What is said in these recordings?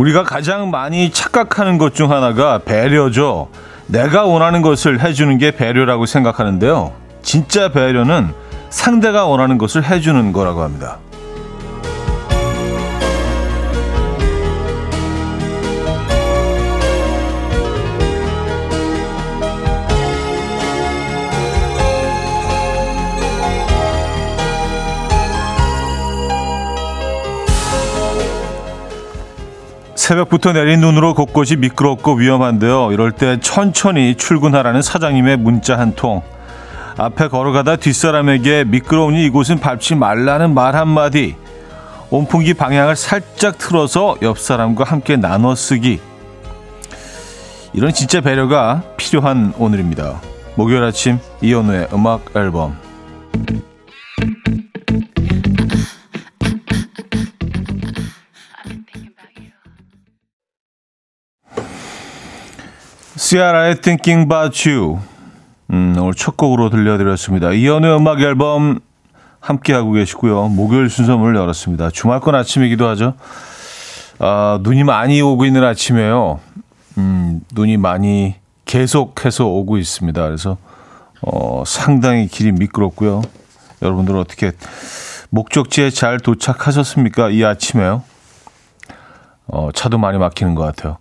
우리가 가장 많이 착각하는 것 중 하나가 배려죠. 내가 원하는 것을 해주는 게 배려라고 생각하는데요. 진짜 배려는 상대가 원하는 것을 해주는 거라고 합니다. 새벽부터 내린 눈으로 곳곳이 미끄럽고 위험한데요. 이럴 때 천천히 출근하라는 사장님의 문자 한 통. 앞에 걸어가다 뒷사람에게 미끄러우니 이곳은 밟지 말라는 말 한마디. 온풍기 방향을 살짝 틀어서 옆 사람과 함께 나눠 쓰기. 이런 진짜 배려가 필요한 오늘입니다. 목요일 아침 이현우의 음악 앨범. 시아라의 Thinking About You 음, 오늘 첫 곡으로 들려드렸습니다. 이연의 음악 앨범 함께하고 계시고요. 목요일 순서 문을 열었습니다. 주말권 아침이기도 하죠. 아, 눈이 많이 오고 있는 아침이에요. 음, 눈이 많이 계속해서 오고 있습니다. 그래서 어, 상당히 길이 미끄럽고요. 여러분들 은 어떻게 목적지에 잘 도착하셨습니까? 이 아침에요. 어, 차도 많이 막히는 것 같아요.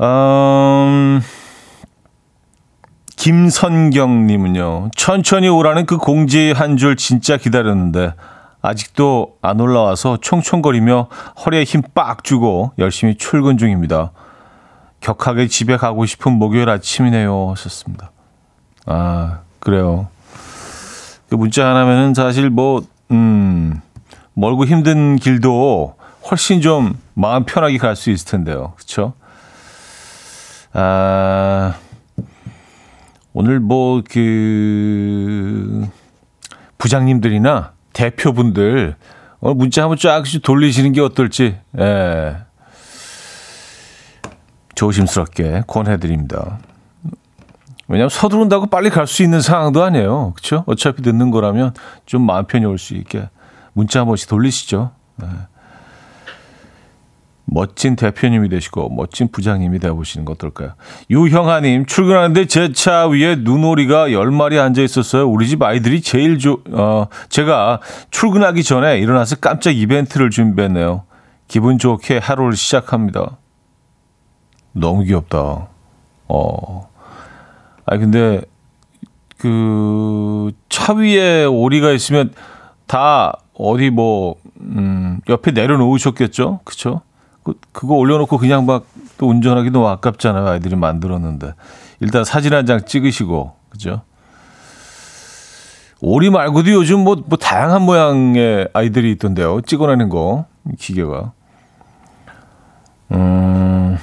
음, 김선경님은요. 천천히 오라는 그 공지 한 줄 진짜 기다렸는데 아직도 안 올라와서 총총거리며 허리에 힘 빡 주고 열심히 출근 중입니다. 격하게 집에 가고 싶은 목요일 아침이네요. 하셨습니다. 아, 그래요. 그 문자 하나면은 사실 뭐, 음, 멀고 힘든 길도 훨씬 좀 마음 편하게 갈 수 있을 텐데요. 그쵸? 아, 오늘 뭐, 그, 부장님들이나 대표분들, 오늘 문자 한번 쫙씩 돌리시는 게 어떨지, 예. 조심스럽게 권해드립니다. 왜냐하면 서두른다고 빨리 갈 수 있는 상황도 아니에요. 그렇죠? 어차피 듣는 거라면 좀 마음 편히 올 수 있게 문자 한 번씩 돌리시죠. 네. 멋진 대표님이 되시고 멋진 부장님이 되어보시는 거 어떨까요? 유형아님 출근하는데 제 차 위에 눈오리가 열 마리 앉아 있었어요. 우리 집 아이들이 제일 조, 어, 제가 출근하기 전에 일어나서 깜짝 이벤트를 준비했네요. 기분 좋게 하루를 시작합니다. 너무 귀엽다. 어. 아 근데 그 차 위에 오리가 있으면 다 어디 뭐 음, 옆에 내려놓으셨겠죠? 그쵸? 그, 그거 올려놓고 그냥 막 또 운전하기 너무 아깝잖아요. 아이들이 만들었는데. 일단 사진 한 장 찍으시고, 그죠? 오리 말고도 요즘 뭐, 뭐 다양한 모양의 아이들이 있던데요. 찍어내는 거, 기계가. 음,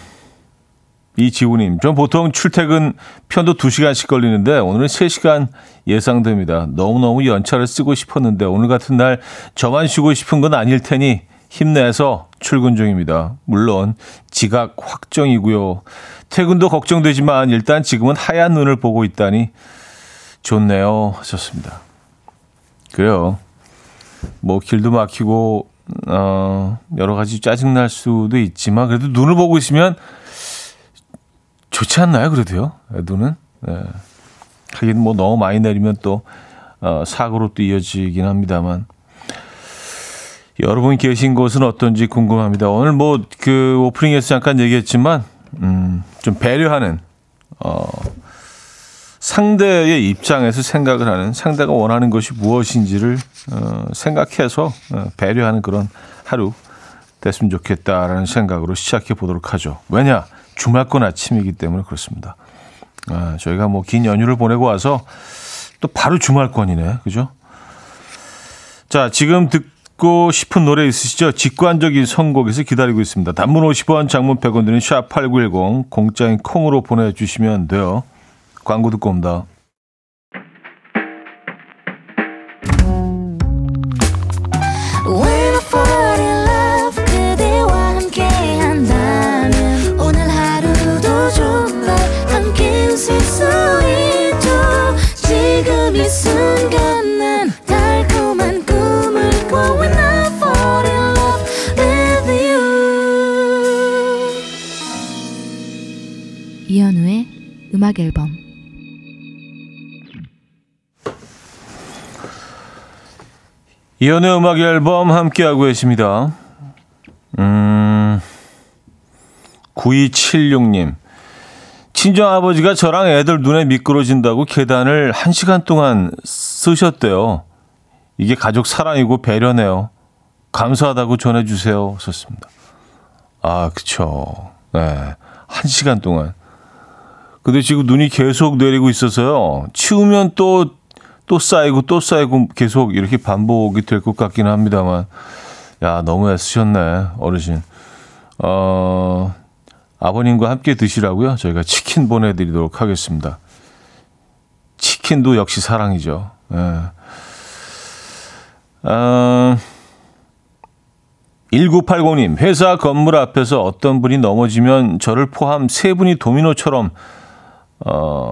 이지우님, 전 보통 출퇴근 편도 2시간씩 걸리는데 오늘은 3시간 예상됩니다. 너무너무 연차를 쓰고 싶었는데 오늘 같은 날 저만 쉬고 싶은 건 아닐 테니 힘내서 출근 중입니다. 물론 지각 확정이고요. 퇴근도 걱정되지만 일단 지금은 하얀 눈을 보고 있다니 좋네요. 하셨습니다. 그래요. 뭐 길도 막히고 어 여러 가지 짜증 날 수도 있지만 그래도 눈을 보고 있으면 좋지 않나요? 그래도요. 눈은 네. 하긴 뭐 너무 많이 내리면 또 어, 사고로 또 이어지긴 합니다만 여러분 계신 곳은 어떤지 궁금합니다. 오늘 뭐 그 오프닝에서 잠깐 얘기했지만 음, 좀 배려하는 어, 상대의 입장에서 생각을 하는 상대가 원하는 것이 무엇인지를 어, 생각해서 어, 배려하는 그런 하루 됐으면 좋겠다라는 생각으로 시작해 보도록 하죠. 왜냐 주말권 아침이기 때문에 그렇습니다. 아, 저희가 뭐 긴 연휴를 보내고 와서 또 바로 주말권이네, 그죠? 자, 지금 듣 듣고 싶은 노래 있으시죠? 직관적인 선곡에서 기다리고 있습니다. 단문 50원, 장문 100원 드는 샵8910 공짜인 콩으로 보내주시면 돼요. 광고 듣고 옵니다. soon. 음악 앨범 이연의 음악 앨범 함께하고 계십니다. 음, 9276님. 친정아버지가 저랑 애들 눈에 미끄러진다고 계단을 1시간 동안 쓰셨대요. 이게 가족 사랑이고 배려네요. 감사하다고 전해주세요. 썼습니다. 아, 그쵸. 네. 1시간 동안. 근데 지금 눈이 계속 내리고 있어서요. 치우면 또, 또 쌓이고 또 쌓이고 계속 이렇게 반복이 될 것 같기는 합니다만. 야, 너무 애쓰셨네, 어르신. 어, 아버님과 함께 드시라고요. 저희가 치킨 보내드리도록 하겠습니다. 치킨도 역시 사랑이죠. 예. 어, 1980님, 회사 건물 앞에서 어떤 분이 넘어지면 저를 포함 세 분이 도미노처럼, 어,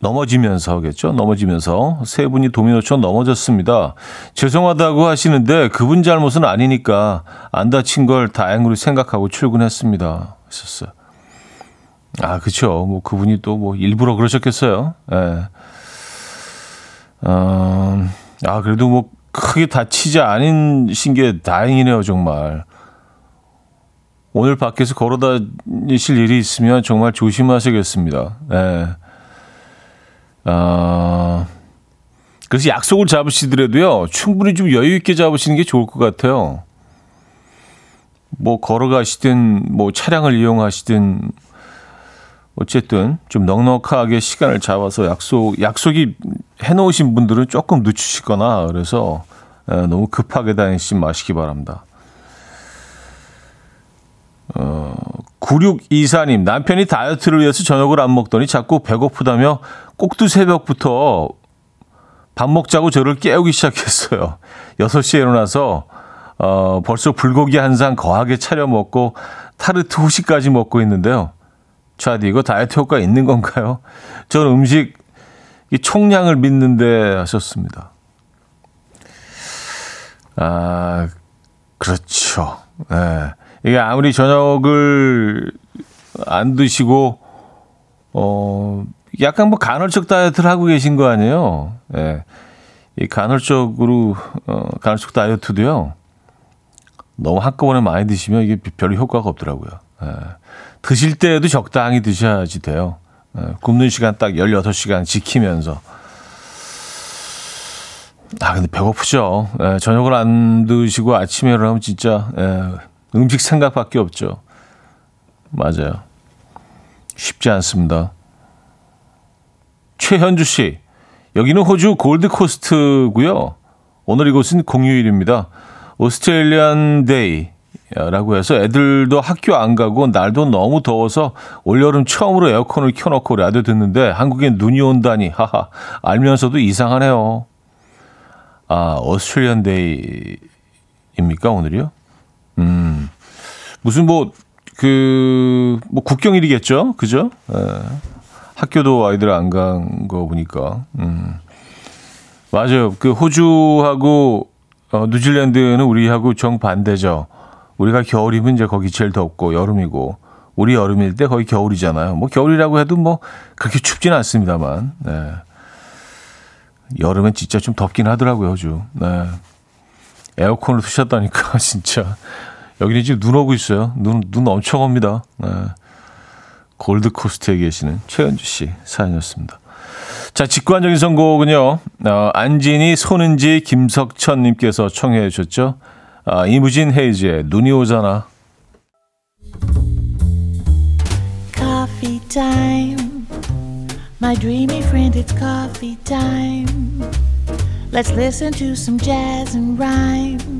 넘어지면서겠죠. 넘어지면서 세 분이 도미노처럼 넘어졌습니다. 죄송하다고 하시는데 그분 잘못은 아니니까 안 다친 걸 다행으로 생각하고 출근했습니다. 했었어요. 아, 그쵸. 뭐 그분이 또 뭐 일부러 그러셨겠어요. 예. 어, 아, 그래도 뭐 크게 다치지 않으신 게 다행이네요, 정말. 오늘 밖에서 걸어 다니실 일이 있으면 정말 조심하시겠습니다. 예. 아, 그래서 약속을 잡으시더라도요, 충분히 좀 여유 있게 잡으시는 게 좋을 것 같아요. 뭐 걸어가시든 뭐 차량을 이용하시든 어쨌든 좀 넉넉하게 시간을 잡아서 약속 약속이 해놓으신 분들은 조금 늦추시거나 그래서 너무 급하게 다니시지 마시기 바랍니다. 어, 9624님, 남편이 다이어트를 위해서 저녁을 안 먹더니 자꾸 배고프다며 꼭두 새벽부터 밥 먹자고 저를 깨우기 시작했어요. 6시에 일어나서, 어, 벌써 불고기 한 상 거하게 차려 먹고 타르트 후식까지 먹고 있는데요. 차디, 이거 다이어트 효과 있는 건가요? 저는 음식, 이 총량을 믿는데 하셨습니다. 아, 그렇죠. 예. 네. 이게 아무리 저녁을 안 드시고 어 약간 뭐 간헐적 다이어트를 하고 계신 거 아니에요? 예. 이 간헐적으로 어 간헐적 다이어트도요. 너무 한꺼번에 많이 드시면 이게 별로 효과가 없더라고요. 예. 드실 때에도 적당히 드셔야지 돼요. 예. 굶는 시간 딱 16시간 지키면서. 아, 근데 배고프죠. 예. 저녁을 안 드시고 아침에 일어나면 진짜, 예. 음식 생각밖에 없죠. 맞아요. 쉽지 않습니다. 최현주 씨, 여기는 호주 골드코스트고요. 오늘 이곳은 공휴일입니다. Australian Day라고 해서 애들도 학교 안 가고 날도 너무 더워서 올여름 처음으로 에어컨을 켜놓고 라디오 듣는데 한국엔 눈이 온다니 하하 알면서도 이상하네요. 아 Australian Day입니까 오늘이요? 음, 무슨 뭐, 그, 뭐 국경일이겠죠? 그죠? 에, 예. 학교도 아이들 안 간 거 보니까. 음. 맞아요. 그 호주하고 어, 뉴질랜드는 우리하고 정반대죠. 우리가 겨울이면 이제 거기 제일 덥고 여름이고 우리 여름일 때 거의 겨울이잖아요. 뭐 겨울이라고 해도 뭐 그렇게 춥지는 않습니다만. 네. 여름엔 진짜 좀 덥긴 하더라고요, 호주. 네. 에어컨을 쓰셨다니까 진짜 여기는 지금 눈 오고 있어요. 눈, 눈 엄청 옵니다. 네. 골드코스트에 계시는 최현주 씨 사연이었습니다. 자, 직관적인 선곡은요. 어, 안진이, 손은지, 김석천 님께서 청해 주셨죠. 아, 이무진 헤이즈의 눈이 오잖아. Coffee. My dreamy friend, it's coffee time. Let's listen to some jazz and rhyme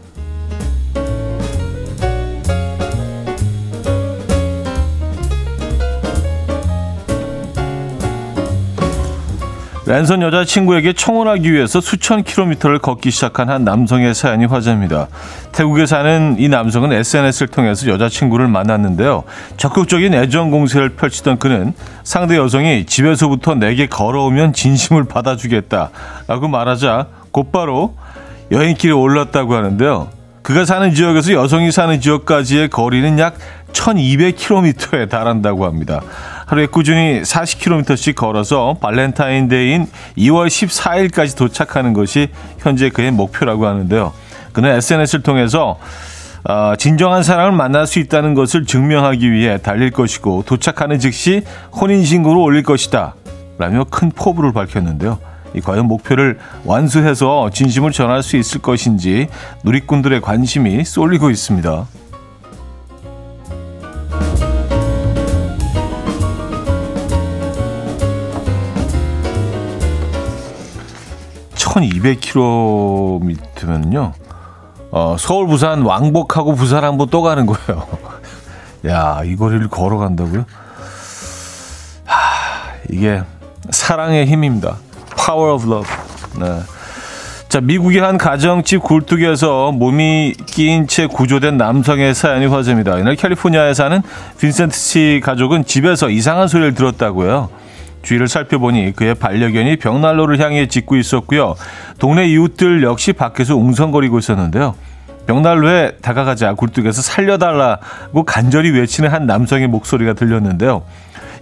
랜선 여자친구에게 청혼하기 위해서 수천 킬로미터를 걷기 시작한 한 남성의 사연이 화제입니다. 태국에 사는 이 남성은 SNS를 통해서 여자친구를 만났는데요. 적극적인 애정 공세를 펼치던 그는 상대 여성이 집에서부터 내게 걸어오면 진심을 받아주겠다라고 말하자 곧바로 여행길에 올랐다고 하는데요. 그가 사는 지역에서 여성이 사는 지역까지의 거리는 약 1200km에 달한다고 합니다. 하루에 꾸준히 40km씩 걸어서 발렌타인데이인 2월 14일까지 도착하는 것이 현재 그의 목표라고 하는데요. 그는 SNS를 통해서 어, 진정한 사랑을 만날 수 있다는 것을 증명하기 위해 달릴 것이고 도착하는 즉시 혼인신고를 올릴 것이다. 라며 큰 포부를 밝혔는데요. 이 과연 목표를 완수해서 진심을 전할 수 있을 것인지 누리꾼들의 관심이 쏠리고 있습니다. 1200km면요. 어, 서울 부산 왕복하고 부산 한번 또 가는 거예요. 야, 이 거리를 걸어간다고요? 하, 이게 사랑의 힘입니다. Power of love. 네. 자, 미국의 한 가정집 굴뚝에서 몸이 끼인 채 구조된 남성의 사연이 화제입니다. 이날 캘리포니아에 사는 빈센트 씨 가족은 집에서 이상한 소리를 들었다고요. 주위를 살펴보니 그의 반려견이 벽난로를 향해 짖고 있었고요. 동네 이웃들 역시 밖에서 웅성거리고 있었는데요. 벽난로에 다가가자 굴뚝에서 살려달라고 간절히 외치는 한 남성의 목소리가 들렸는데요.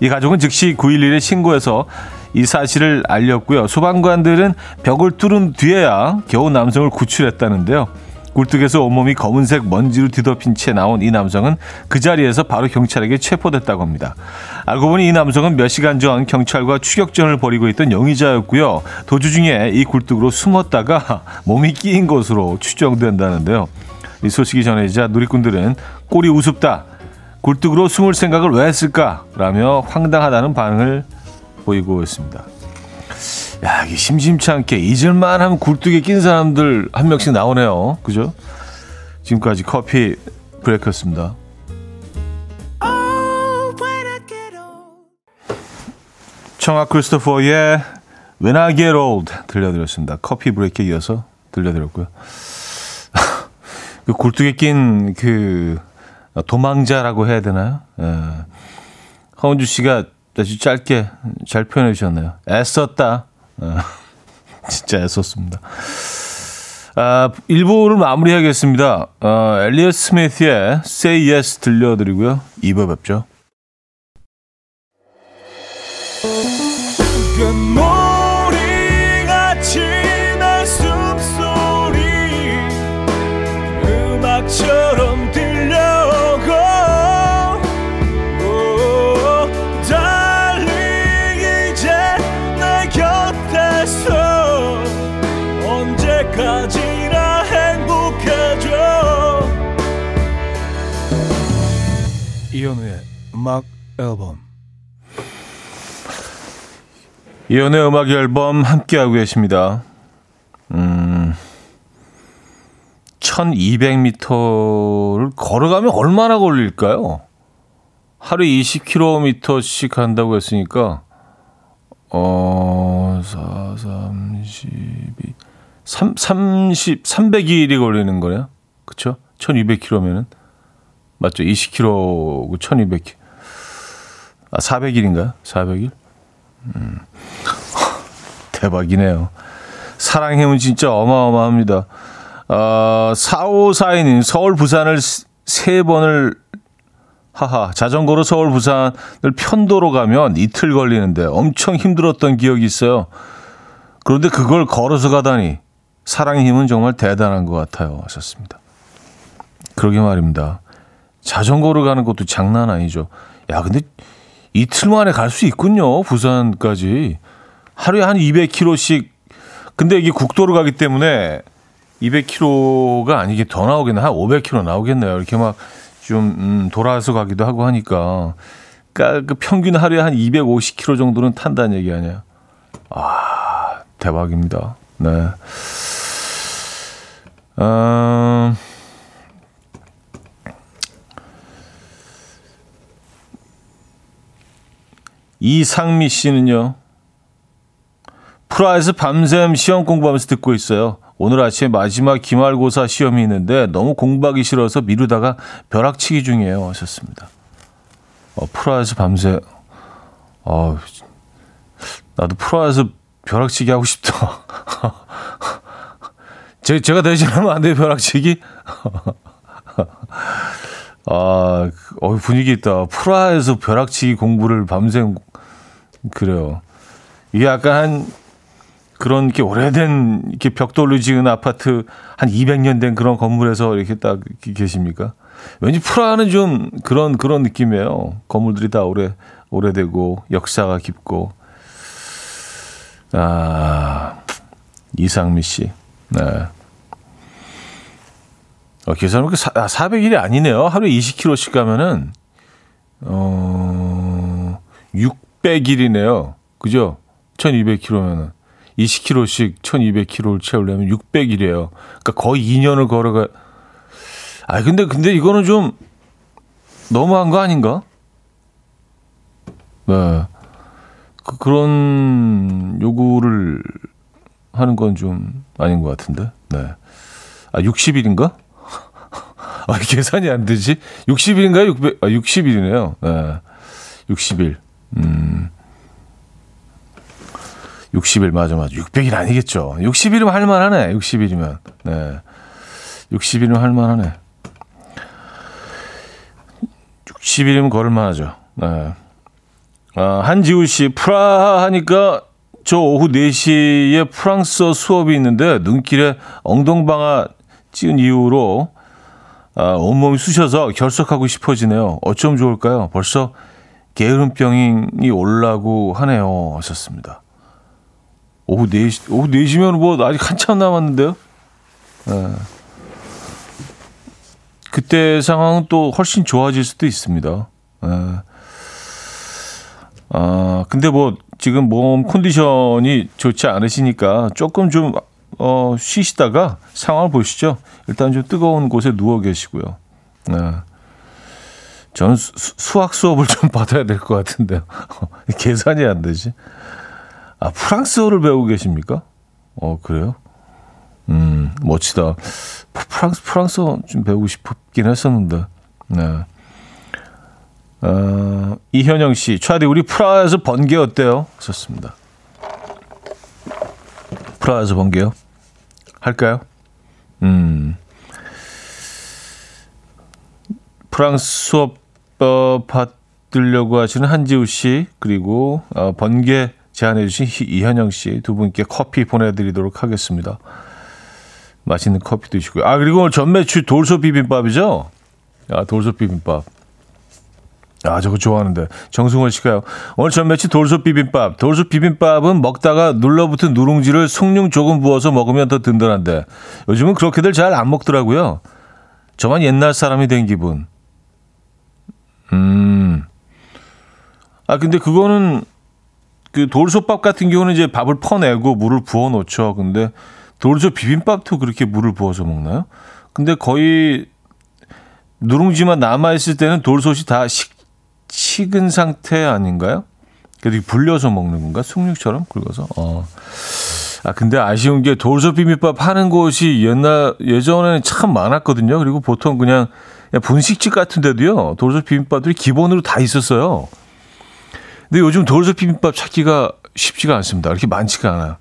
이 가족은 즉시 911에 신고해서 이 사실을 알렸고요. 소방관들은 벽을 뚫은 뒤에야 겨우 남성을 구출했다는데요. 굴뚝에서 온몸이 검은색 먼지로 뒤덮인 채 나온 이 남성은 그 자리에서 바로 경찰에게 체포됐다고 합니다. 알고 보니 이 남성은 몇 시간 전 경찰과 추격전을 벌이고 있던 용의자였고요. 도주 중에 이 굴뚝으로 숨었다가 몸이 끼인 것으로 추정된다는데요. 이 소식이 전해지자 누리꾼들은 꼴이 우습다. 굴뚝으로 숨을 생각을 왜 했을까? 라며 황당하다는 반응을 보이고 있습니다. 야, 이게 심심치 않게 잊을만 하면 굴뚝에 낀 사람들 한 명씩 나오네요. 그죠? 지금까지 커피 브레이크였습니다. 청아 크리스토퍼의 When I Get Old 들려드렸습니다. 커피 브레이크에 이어서 들려드렸고요. 그 굴뚝에 낀 그 도망자라고 해야 되나요? 예. 허은주 씨가 아주 짧게 잘 표현해 주셨네요. 애썼다. 어, 진짜 애썼습니다. 아, 1부를 마무리하겠습니다. 어, 엘리엇 스미스의 Say Yes 들려드리고요. 2부 뵙죠. 음악 앨범 이현우의 음악 앨범 함께하고 계십니다. 음, 1200m를 걸어가면 얼마나 걸릴까요? 하루 20km씩 한다고 했으니까 어, 4, 32, 3, 30, 300일이 걸리는 거네요. 그쵸? 1200km면은. 맞죠? 20kg 1200. 아, 400일인가요? 400일? 음. 대박이네요. 사랑의 힘은 진짜 어마어마합니다. 어, 4542님, 서울, 부산을 세 번을, 하하, 자전거로 서울, 부산을 편도로 가면 이틀 걸리는데 엄청 힘들었던 기억이 있어요. 그런데 그걸 걸어서 가다니, 사랑의 힘은 정말 대단한 것 같아요. 하셨습니다. 그러게 말입니다. 자전거로 가는 것도 장난 아니죠. 야, 근데 이틀 만에 갈 수 있군요. 부산까지. 하루에 한 200km씩. 근데 이게 국도로 가기 때문에 200km가 아니게 더 나오겠네. 한 500km 나오겠네요. 이렇게 막 좀, 음, 돌아서 가기도 하고 하니까. 그러니까 그 평균 하루에 한 250km 정도는 탄다는 얘기 아니야. 아, 대박입니다. 네. 음, 이상미 씨는요. 프라하에서 밤샘 시험 공부하면서 듣고 있어요. 오늘 아침에 마지막 기말고사 시험이 있는데 너무 공부하기 싫어서 미루다가 벼락치기 중이에요. 하셨습니다. 어, 프라하에서 밤새, 어, 나도 프라하에서 벼락치기 하고 싶다. 제, 제가 대신하면 안 돼요, 벼락치기? 아, 어, 분위기 있다. 프라하에서 벼락치기 공부를 밤샘, 그래요. 이게 약간 한, 그런 이렇게 오래된 이렇게 벽돌로 지은 아파트 한 200년 된 그런 건물에서 이렇게 딱 계십니까? 왠지 프라하는 좀 그런 그런 느낌이에요. 건물들이 다 오래 오래되고 역사가 깊고. 아 이상미 씨, 네. 어, 400일이 아, 아니네요. 하루에 20km씩 가면은 어 600일이네요. 그죠? 1200km면은 20km씩 1200km를 채우려면 600일이에요. 그러니까 거의 2년을 걸어가. 아 근데 근데 이거는 좀 너무한 거 아닌가? 네. 그, 그런 요구를 하는 건 좀 아닌 것 같은데. 네. 아 60일인가? 아 계산이 안 되지? 60일인가요? 600, 아 60일이네요. 네. 60일. 음. 60일 맞아 맞아. 600일 아니겠죠. 60일이면 할 만하네. 60일이면. 네. 60일이면 할 만하네. 60일이면 걸을 만하죠. 네. 아, 한지우 씨, 프라하 하니까 저 오후 4시에 프랑스어 수업이 있는데 눈길에 엉덩방아 찍은 이후로 아, 온몸이 쑤셔서 결석하고 싶어지네요. 어쩜 좋을까요? 벌써 게으름병이 올라고 하네요. 하셨습니다. 오후 4시, 오후 4시면 뭐 아직 한참 남았는데요. 네. 그때 상황은 또 훨씬 좋아질 수도 있습니다. 네. 아, 근데 뭐 지금 몸 컨디션이 좋지 않으시니까 조금 좀 어, 쉬시다가 상황을 보시죠. 일단 좀 뜨거운 곳에 누워 계시고요. 네. 저는 수, 수학 수업을 좀 받아야 될 것 같은데요. 계산이 안 되지. 아, 프랑스어를 배우고 계십니까? 어, 그래요? 음, 멋지다. 프랑스, 프랑스어 좀 배우고 싶긴 했었는데. 네. 어, 이현영 씨, 차디, 우리 프라하에서 번개 어때요? 썼습니다. 프라하에서 번개요? 할까요? 음. 프랑스 수업 어, 받으려고 하시는 한지우 씨, 그리고 어, 번개 제안해 주신 이현영 씨 두 분께 커피 보내드리도록 하겠습니다. 맛있는 커피 드시고요. 아 그리고 전매추 돌솥 비빔밥이죠? 아 돌솥 비빔밥. 아 저거 좋아하는데 정승원 씨가요. 오늘 전매추 돌솥 비빔밥. 돌솥 비빔밥은 먹다가 눌러붙은 누룽지를 숭늉 조금 부어서 먹으면 더 든든한데 요즘은 그렇게들 잘 안 먹더라고요. 저만 옛날 사람이 된 기분. 음. 아 근데 그거는 그 돌솥밥 같은 경우는 이제 밥을 퍼내고 물을 부어 놓죠. 근데 돌솥 비빔밥도 그렇게 물을 부어서 먹나요? 근데 거의 누룽지만 남아 있을 때는 돌솥이 다 식, 식은 상태 아닌가요? 그래도 불려서 먹는 건가? 숭늉처럼 긁어서. 어. 아 근데 아쉬운 게 돌솥 비빔밥 하는 곳이 옛날 예전에는 참 많았거든요. 그리고 보통 그냥 분식집 같은 데도요. 돌솥 비빔밥들이 기본으로 다 있었어요. 근데 요즘 돌솥 비빔밥 찾기가 쉽지가 않습니다. 그렇게 많지가 않아요.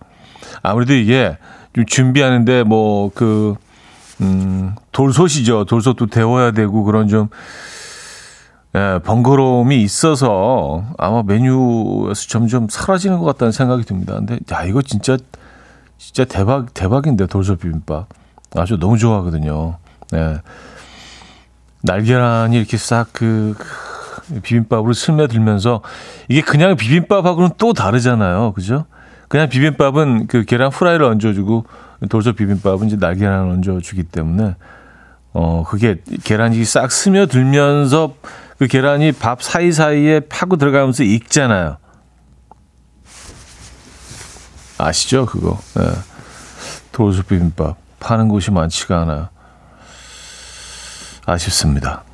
아무래도 이게 좀 준비하는데 뭐 그, 음, 돌솥이죠. 돌솥도 데워야 되고 그런 좀, 예, 번거로움이 있어서 아마 메뉴에서 점점 사라지는 것 같다는 생각이 듭니다. 근데, 야, 이거 진짜, 진짜 대박, 대박인데, 돌솥 비빔밥. 아주 너무 좋아하거든요. 예. 날계란이 이렇게 싹 그, 비빔밥으로 스며들면서 이게 그냥 비빔밥하고는 또 다르잖아요. 그죠? 그냥 비빔밥은 그 계란 후라이를 얹어주고 돌솥 비빔밥은 이제 날계란을 얹어주기 때문에 어 그게 계란이 싹 스며들면서 그 계란이 밥 사이사이에 파고 들어가면서 익잖아요. 아시죠? 그거. 네. 돌솥 비빔밥 파는 곳이 많지가 않아요. 아쉽습니다.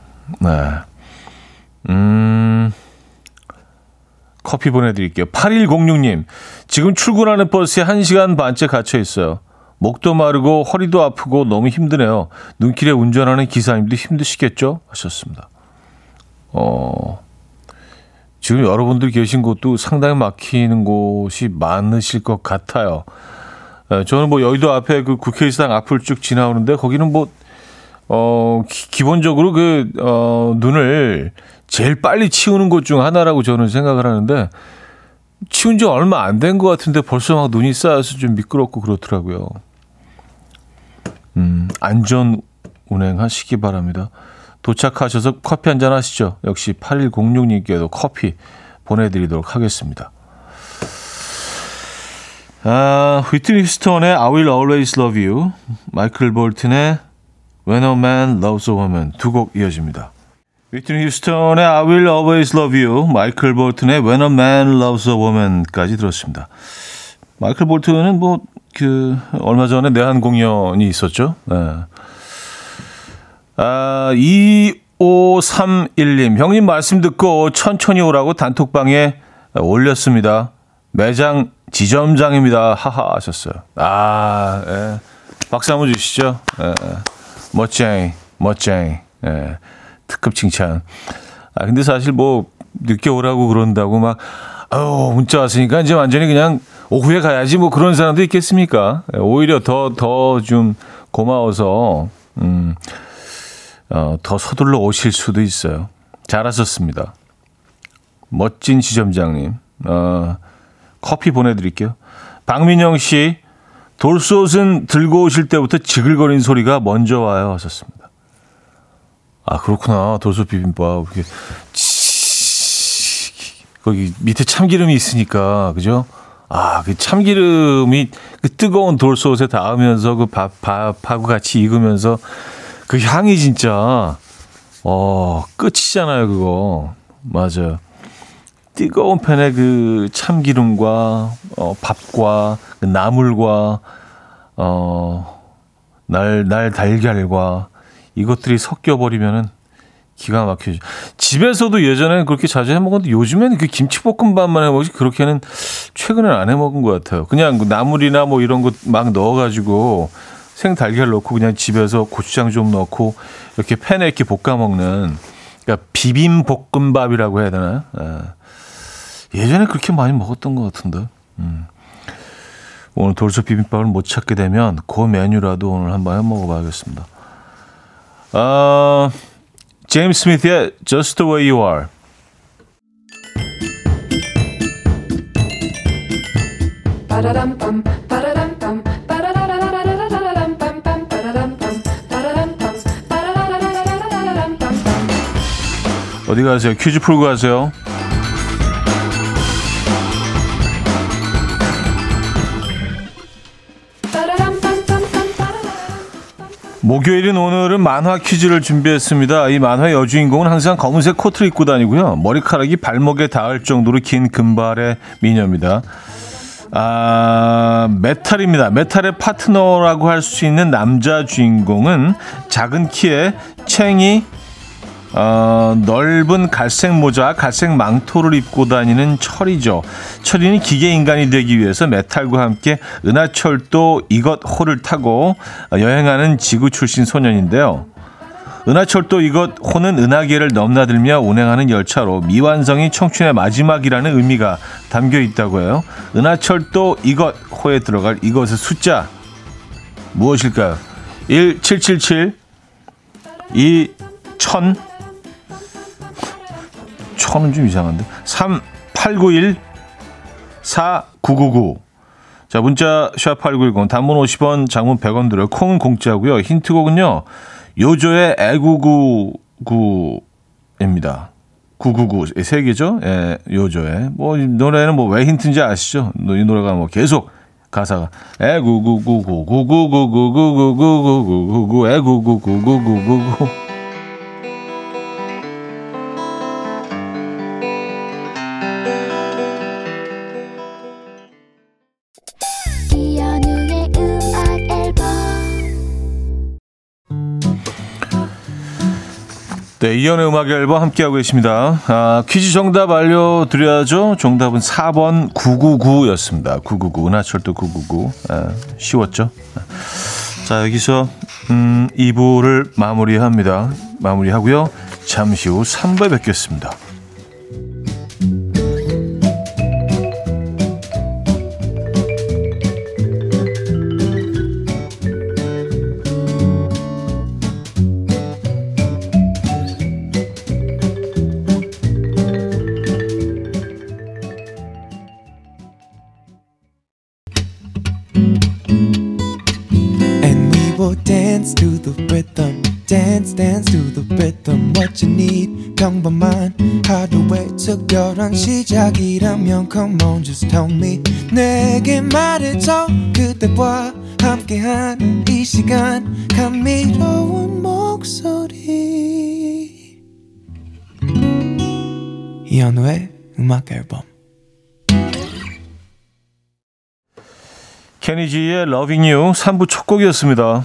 네. 음, 커피 보내드릴게요. 8106님, 지금 출근하는 버스에 1시간 반째 갇혀 있어요. 목도 마르고 허리도 아프고 너무 힘드네요. 눈길에 운전하는 기사님도 힘드시겠죠? 하셨습니다. 어, 지금 여러분들 계신 곳도 상당히 막히는 곳이 많으실 것 같아요. 예, 저는 뭐 여의도 앞에 그 국회의사당 앞을 쭉 지나오는데 거기는 뭐, 어, 기, 본적으로 그, 어, 눈을 제일 빨리 치우는 곳 중 하나라고 저는 생각을 하는데 치운 지 얼마 안 된 것 같은데 벌써 막 눈이 쌓여서 좀 미끄럽고 그렇더라고요. 음, 안전 운행하시기 바랍니다. 도착하셔서 커피 한 잔 하시죠. 역시 8106님께도 커피 보내드리도록 하겠습니다. 아, 휘트니 휴스턴의 I Will Always Love You, 마이클 볼튼의 When a Man Loves a Woman 두 곡 이어집니다. 휘트니 휴스턴의 I Will Always Love You, 마이클 볼튼의 When a Man Loves a Woman까지 들었습니다. 마이클 볼튼은 뭐 그 얼마 전에 내한 공연이 있었죠. 네. 아, 2531님, 형님 말씀 듣고 천천히 오라고 단톡방에 올렸습니다. 매장 지점장입니다. 하하 하셨어요. 아, 예. 박수 한번 주시죠. 예. 예. 멋쟁이, 멋쟁이. 예. 특급 칭찬. 아, 근데 사실 뭐, 늦게 오라고 그런다고 막, 아유, 문자 왔으니까 이제 완전히 그냥 오후에 가야지 뭐 그런 사람도 있겠습니까? 예, 오히려 더, 더 좀 고마워서, 음, 어, 더 서둘러 오실 수도 있어요. 잘하셨습니다. 멋진 지점장님. 어, 커피 보내드릴게요. 박민영 씨, 돌솥은 들고 오실 때부터 지글거리는 소리가 먼저 와요. 하셨습니다. 아, 그렇구나. 돌솥 비빔밥. 이렇게 거기 밑에 참기름이 있으니까, 그죠? 아, 그 참기름이 그 뜨거운 돌솥에 닿으면서 그 밥, 밥하고 같이 익으면서 그 향이 진짜, 어, 끝이잖아요, 그거. 맞아요. 뜨거운 팬에 그 참기름과 어, 밥과 그 나물과 어, 날, 날 달걀과 이것들이 섞여 버리면은 기가 막히죠. 집에서도 예전에 그렇게 자주 해 먹었는데 요즘에는 그 김치볶음밥만 해 먹지 그렇게는 최근에 안해 먹은 것 같아요. 그냥 그 나물이나 뭐 이런 것막 넣어가지고 생 달걀 넣고 그냥 집에서 고추장 좀 넣고 이렇게 팬에 이렇게 볶아 먹는 그러니까 비빔 볶음밥이라고 해야 되나요? 예. 예전에 그렇게 많이 먹었던 것 같은데. 음. 오늘 돌솥 비빔밥을 못 찾게 되면 그 메뉴라도 오늘 한번 해 먹어봐야겠습니다. 아, 제임스 스미스의 Just the Way You Are. 어디 가세요? 퀴즈 풀고 가세요. 목요일인 오늘은 만화 퀴즈를 준비했습니다. 이 만화의 여주인공은 항상 검은색 코트를 입고 다니고요. 머리카락이 발목에 닿을 정도로 긴 금발의 미녀입니다. 아, 메탈입니다. 메탈의 파트너라고 할 수 있는 남자 주인공은 작은 키에 챙이 어, 넓은 갈색 모자, 갈색 망토를 입고 다니는 철이죠. 철이는 기계 인간이 되기 위해서 메탈과 함께 은하철도 이것 호를 타고 여행하는 지구 출신 소년인데요. 은하철도 이것 호는 은하계를 넘나들며 운행하는 열차로 미완성이 청춘의 마지막이라는 의미가 담겨 있다고 해요. 은하철도 이것 호에 들어갈 이것의 숫자 무엇일까요? 1777 2 1000 천은 좀 이상한데. 3891 4999. 자, 문자 샵8910 단문 50원, 장문 100원 들어요. 콩은 공짜고요. 힌트곡은요. 요조의 애구구구입니다. 999. 세 개죠? 예, 요조의. 뭐, 노래는 뭐 왜 힌트인지 아시죠? 이 노래가 뭐 계속 가사가 애구구구구구구구구구구구구구구 애구구구구구구구 네, 이연의 음악 앨범 함께하고 계십니다. 아, 퀴즈 정답 알려드려야죠. 정답은 4번 999였습니다. 999. 은하철도 999. 아, 쉬웠죠? 자, 여기서, 음, 2부를 마무리합니다. 마무리하고요. 잠시 후 3부에 뵙겠습니다. 특별한 시작이라면 Come on just tell me. 내게 말해줘. 그대와 함께한 이 시간. 감미로운 목소리. 이현우의 음악 앨범. 케니지의 Loving You 3부 첫 곡이었습니다.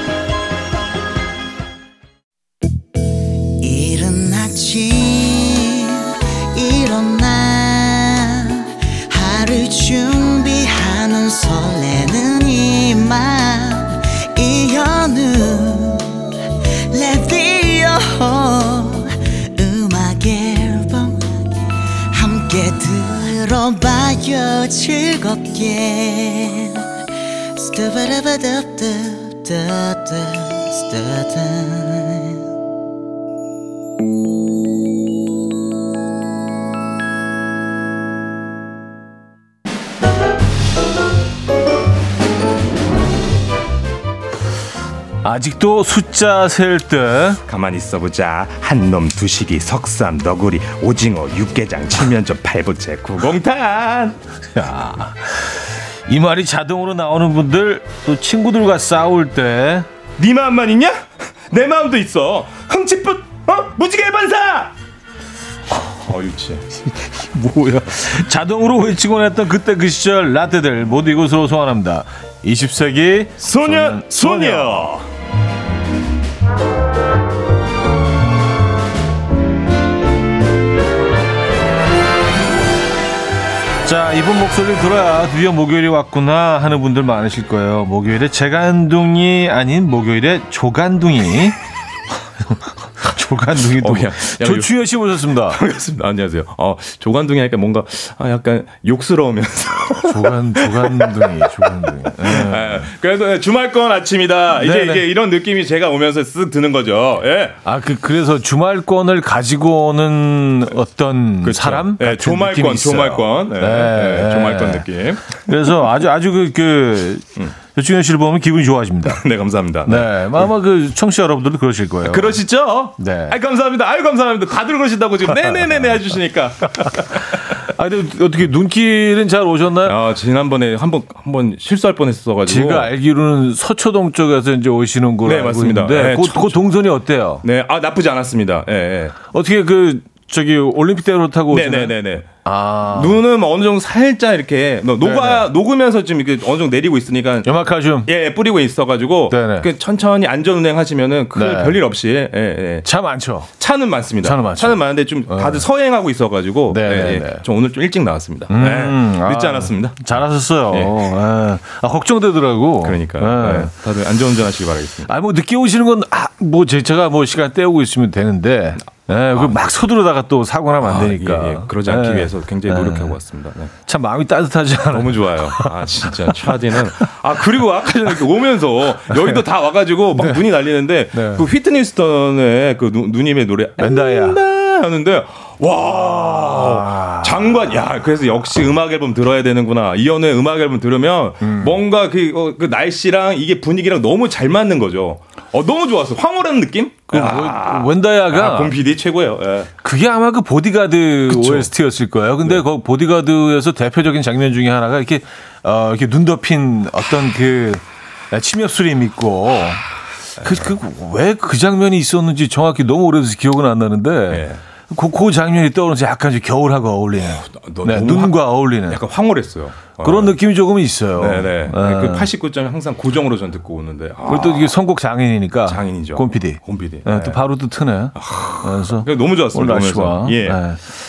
즐겁게 아직도 숫자 셀 때. 가만히 있어보자. 한놈 두식이 석삼 너구리 오징어 육개장 칠면조 팔보채 구공탄. 야, 이 말이 자동으로 나오는 분들 또 친구들과 싸울 때. 네 마음만 있냐? 내 마음도 있어. 흥칫붓 어? 무지개 반사! 어 유치 뭐야. 자동으로 외치곤 했던 그때 그 시절 라떼들 모두 이곳으로 소환합니다. 20세기 소년 소녀, 소녀. 자, 이분 목소리를 들어야 드디어 목요일이 왔구나 하는 분들 많으실 거예요. 목요일에 재간둥이 아닌 목요일에 조간둥이. 조간둥이 또. 어, 조추현 씨 모셨습니다. 반갑습니다. 안녕하세요. 어, 조간둥이 하니까 뭔가 아, 약간 욕스러우면서. 조간, 조간둥이, 조간둥이. 네. 네. 그래도 주말권 아침이다. 이제 네네. 이게 이런 느낌이 제가 오면서 쓱 드는 거죠. 예. 아, 그, 그래서 주말권을 가지고 오는 어떤 그렇죠. 사람? 네, 조말권, 조말권. 네, 네, 네, 조말권 느낌. 그래서 아주, 아주 그, 그, 음. 조충현 씨를 보면 기분이 좋아집니다. 네, 감사합니다. 네, 네. 아마 그 청취자 여러분들도 그러실 거예요. 그러시죠? 네. 아, 감사합니다. 아유, 감사합니다. 다들 그러신다고 지금 네네네네 해주시니까. 아, 근데 어떻게 눈길은 잘 오셨나요? 아, 지난번에 한번 한번 실수할 뻔했어가지고. 제가 알기로는 서초동 쪽에서 이제 오시는 걸로 네, 맞습니다. 있는데 네, 그, 청- 그 동선이 어때요? 네, 아 나쁘지 않았습니다. 예, 예. 어떻게 그 저기 올림픽대로 타고 오시나요? 네네네네. 아, 눈은 어느 정도 살짝 이렇게 녹아 네네. 녹으면서 지금 이렇게 어느 정도 내리고 있으니까 염화칼슘 예 뿌리고 있어가지고 네네. 그 천천히 안전 운행하시면은 그 네. 별일 없이 예, 예. 차 많죠. 차는 많습니다. 차는 많죠. 많은데 좀 다들 서행하고 있어가지고 네, 예, 네, 예. 네. 저 오늘 좀 일찍 나왔습니다. 음, 예. 늦지 아, 않았습니다. 잘하셨어요. 예. 예. 아, 걱정되더라고. 그러니까 예. 예. 다들 안전 운전하시기 바라겠습니다. 아, 뭐 늦게 오시는 건, 아, 뭐, 제- 제가 뭐 시간 때우고 있으면 되는데, 예, 그막 서두르다가 또 사고 나면 안 아, 되니까. 예, 예. 그러지 않기 예. 위해서 굉장히 예. 노력하고 왔습니다. 네. 참 마음이 따뜻하지 않아요. 너무 좋아요. 아 진짜 차디는 아 그리고 아까 전에 오면서 여의도 다 와가지고 막 눈이 날리는데 네. 그 휘트니 휴스턴의 그 누, 누님의 노래 맨다야. 하는데 와 장관 야 그래서 역시 음악 앨범 들어야 되는구나 이연우의 음악 앨범 들으면 뭔가 그, 어, 그 날씨랑 이게 분위기랑 너무 잘 맞는 거죠. 어 너무 좋았어 황홀한 느낌. 그 아, 웬다야가 아, 곰 PD 최고예요. 예. 그게 아마 그 보디가드 그쵸. OST였을 거예요. 근데 그 보디가드에서 대표적인 장면 중에 하나가 이렇게 어 이렇게 눈 덮인 어떤 그 침엽 수림 있고 그그왜 그 장면이 있었는지 정확히 너무 오래돼서 기억은 안 나는데 네. 그, 그 장면이 떠오르면서 약간 좀 겨울하고 어울리는 너- 네, 눈과 어울리는 약간 황홀했어요. 어. 그런 느낌이 조금 있어요. 네네. 예. 그 89점 항상 고정으로 전 듣고 오는데. 아, 그리고 또 이게 선곡 장인이니까 장인이죠. 곰피디. 곰피디. 네, 네. 또 바로 또 트네. 그래서 그러니까 너무 좋았습니다. 오늘 날씨와. 예.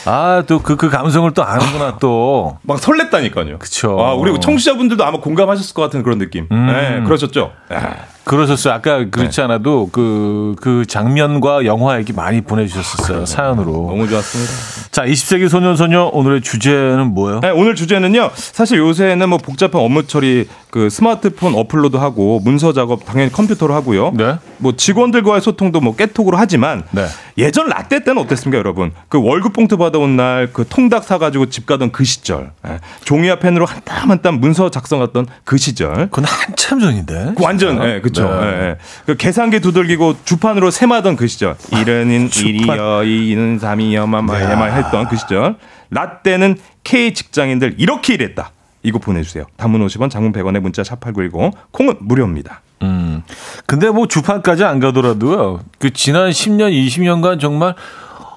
아, 또 그, 그 감성을 또 아는구나, 또. 막 설렜다니까요. 그쵸. 아, 우리 청취자분들도 아마 공감하셨을 것 같은 그런 느낌. 음. 네, 그러셨죠? 아, 그러셨어요. 아까 그렇지 네. 않아도 그, 그 장면과 영화 얘기 많이 보내주셨었어요. 사연으로. 너무 좋았습니다. 자, 20세기 소년소녀 오늘의 주제는 뭐예요? 네, 오늘 주제는요. 사실 요새는 뭐 복잡한 업무 처리, 그 스마트폰 업로드하고 문서 작업 당연히 컴퓨터로 하고요. 네. 뭐 직원들과의 소통도 뭐 깨톡으로 하지만 네. 예전 라떼 때는 어땠습니까, 여러분? 그 월급 봉투 받아온 날 그 통닭 사가지고 집 가던 그 시절, 예. 종이와 펜으로 한 땀 한 땀 문서 작성했던 그 시절. 그건 한참 전인데. 그 완전 예, 그렇죠. 네. 예, 예. 그 계산기 두들기고 주판으로 셈하던 그 시절. 이른인 일이여 이는 삼이여 마마해마 했던 그 시절. 라떼는 K 직장인들 이렇게 일했다. 이거 보내주세요. 단문 50원, 장문 100원의 문자 샵 8910 콩은 무료입니다. 음. 근데 뭐 주판까지 안 가더라도요. 그 지난 10년, 20년간 정말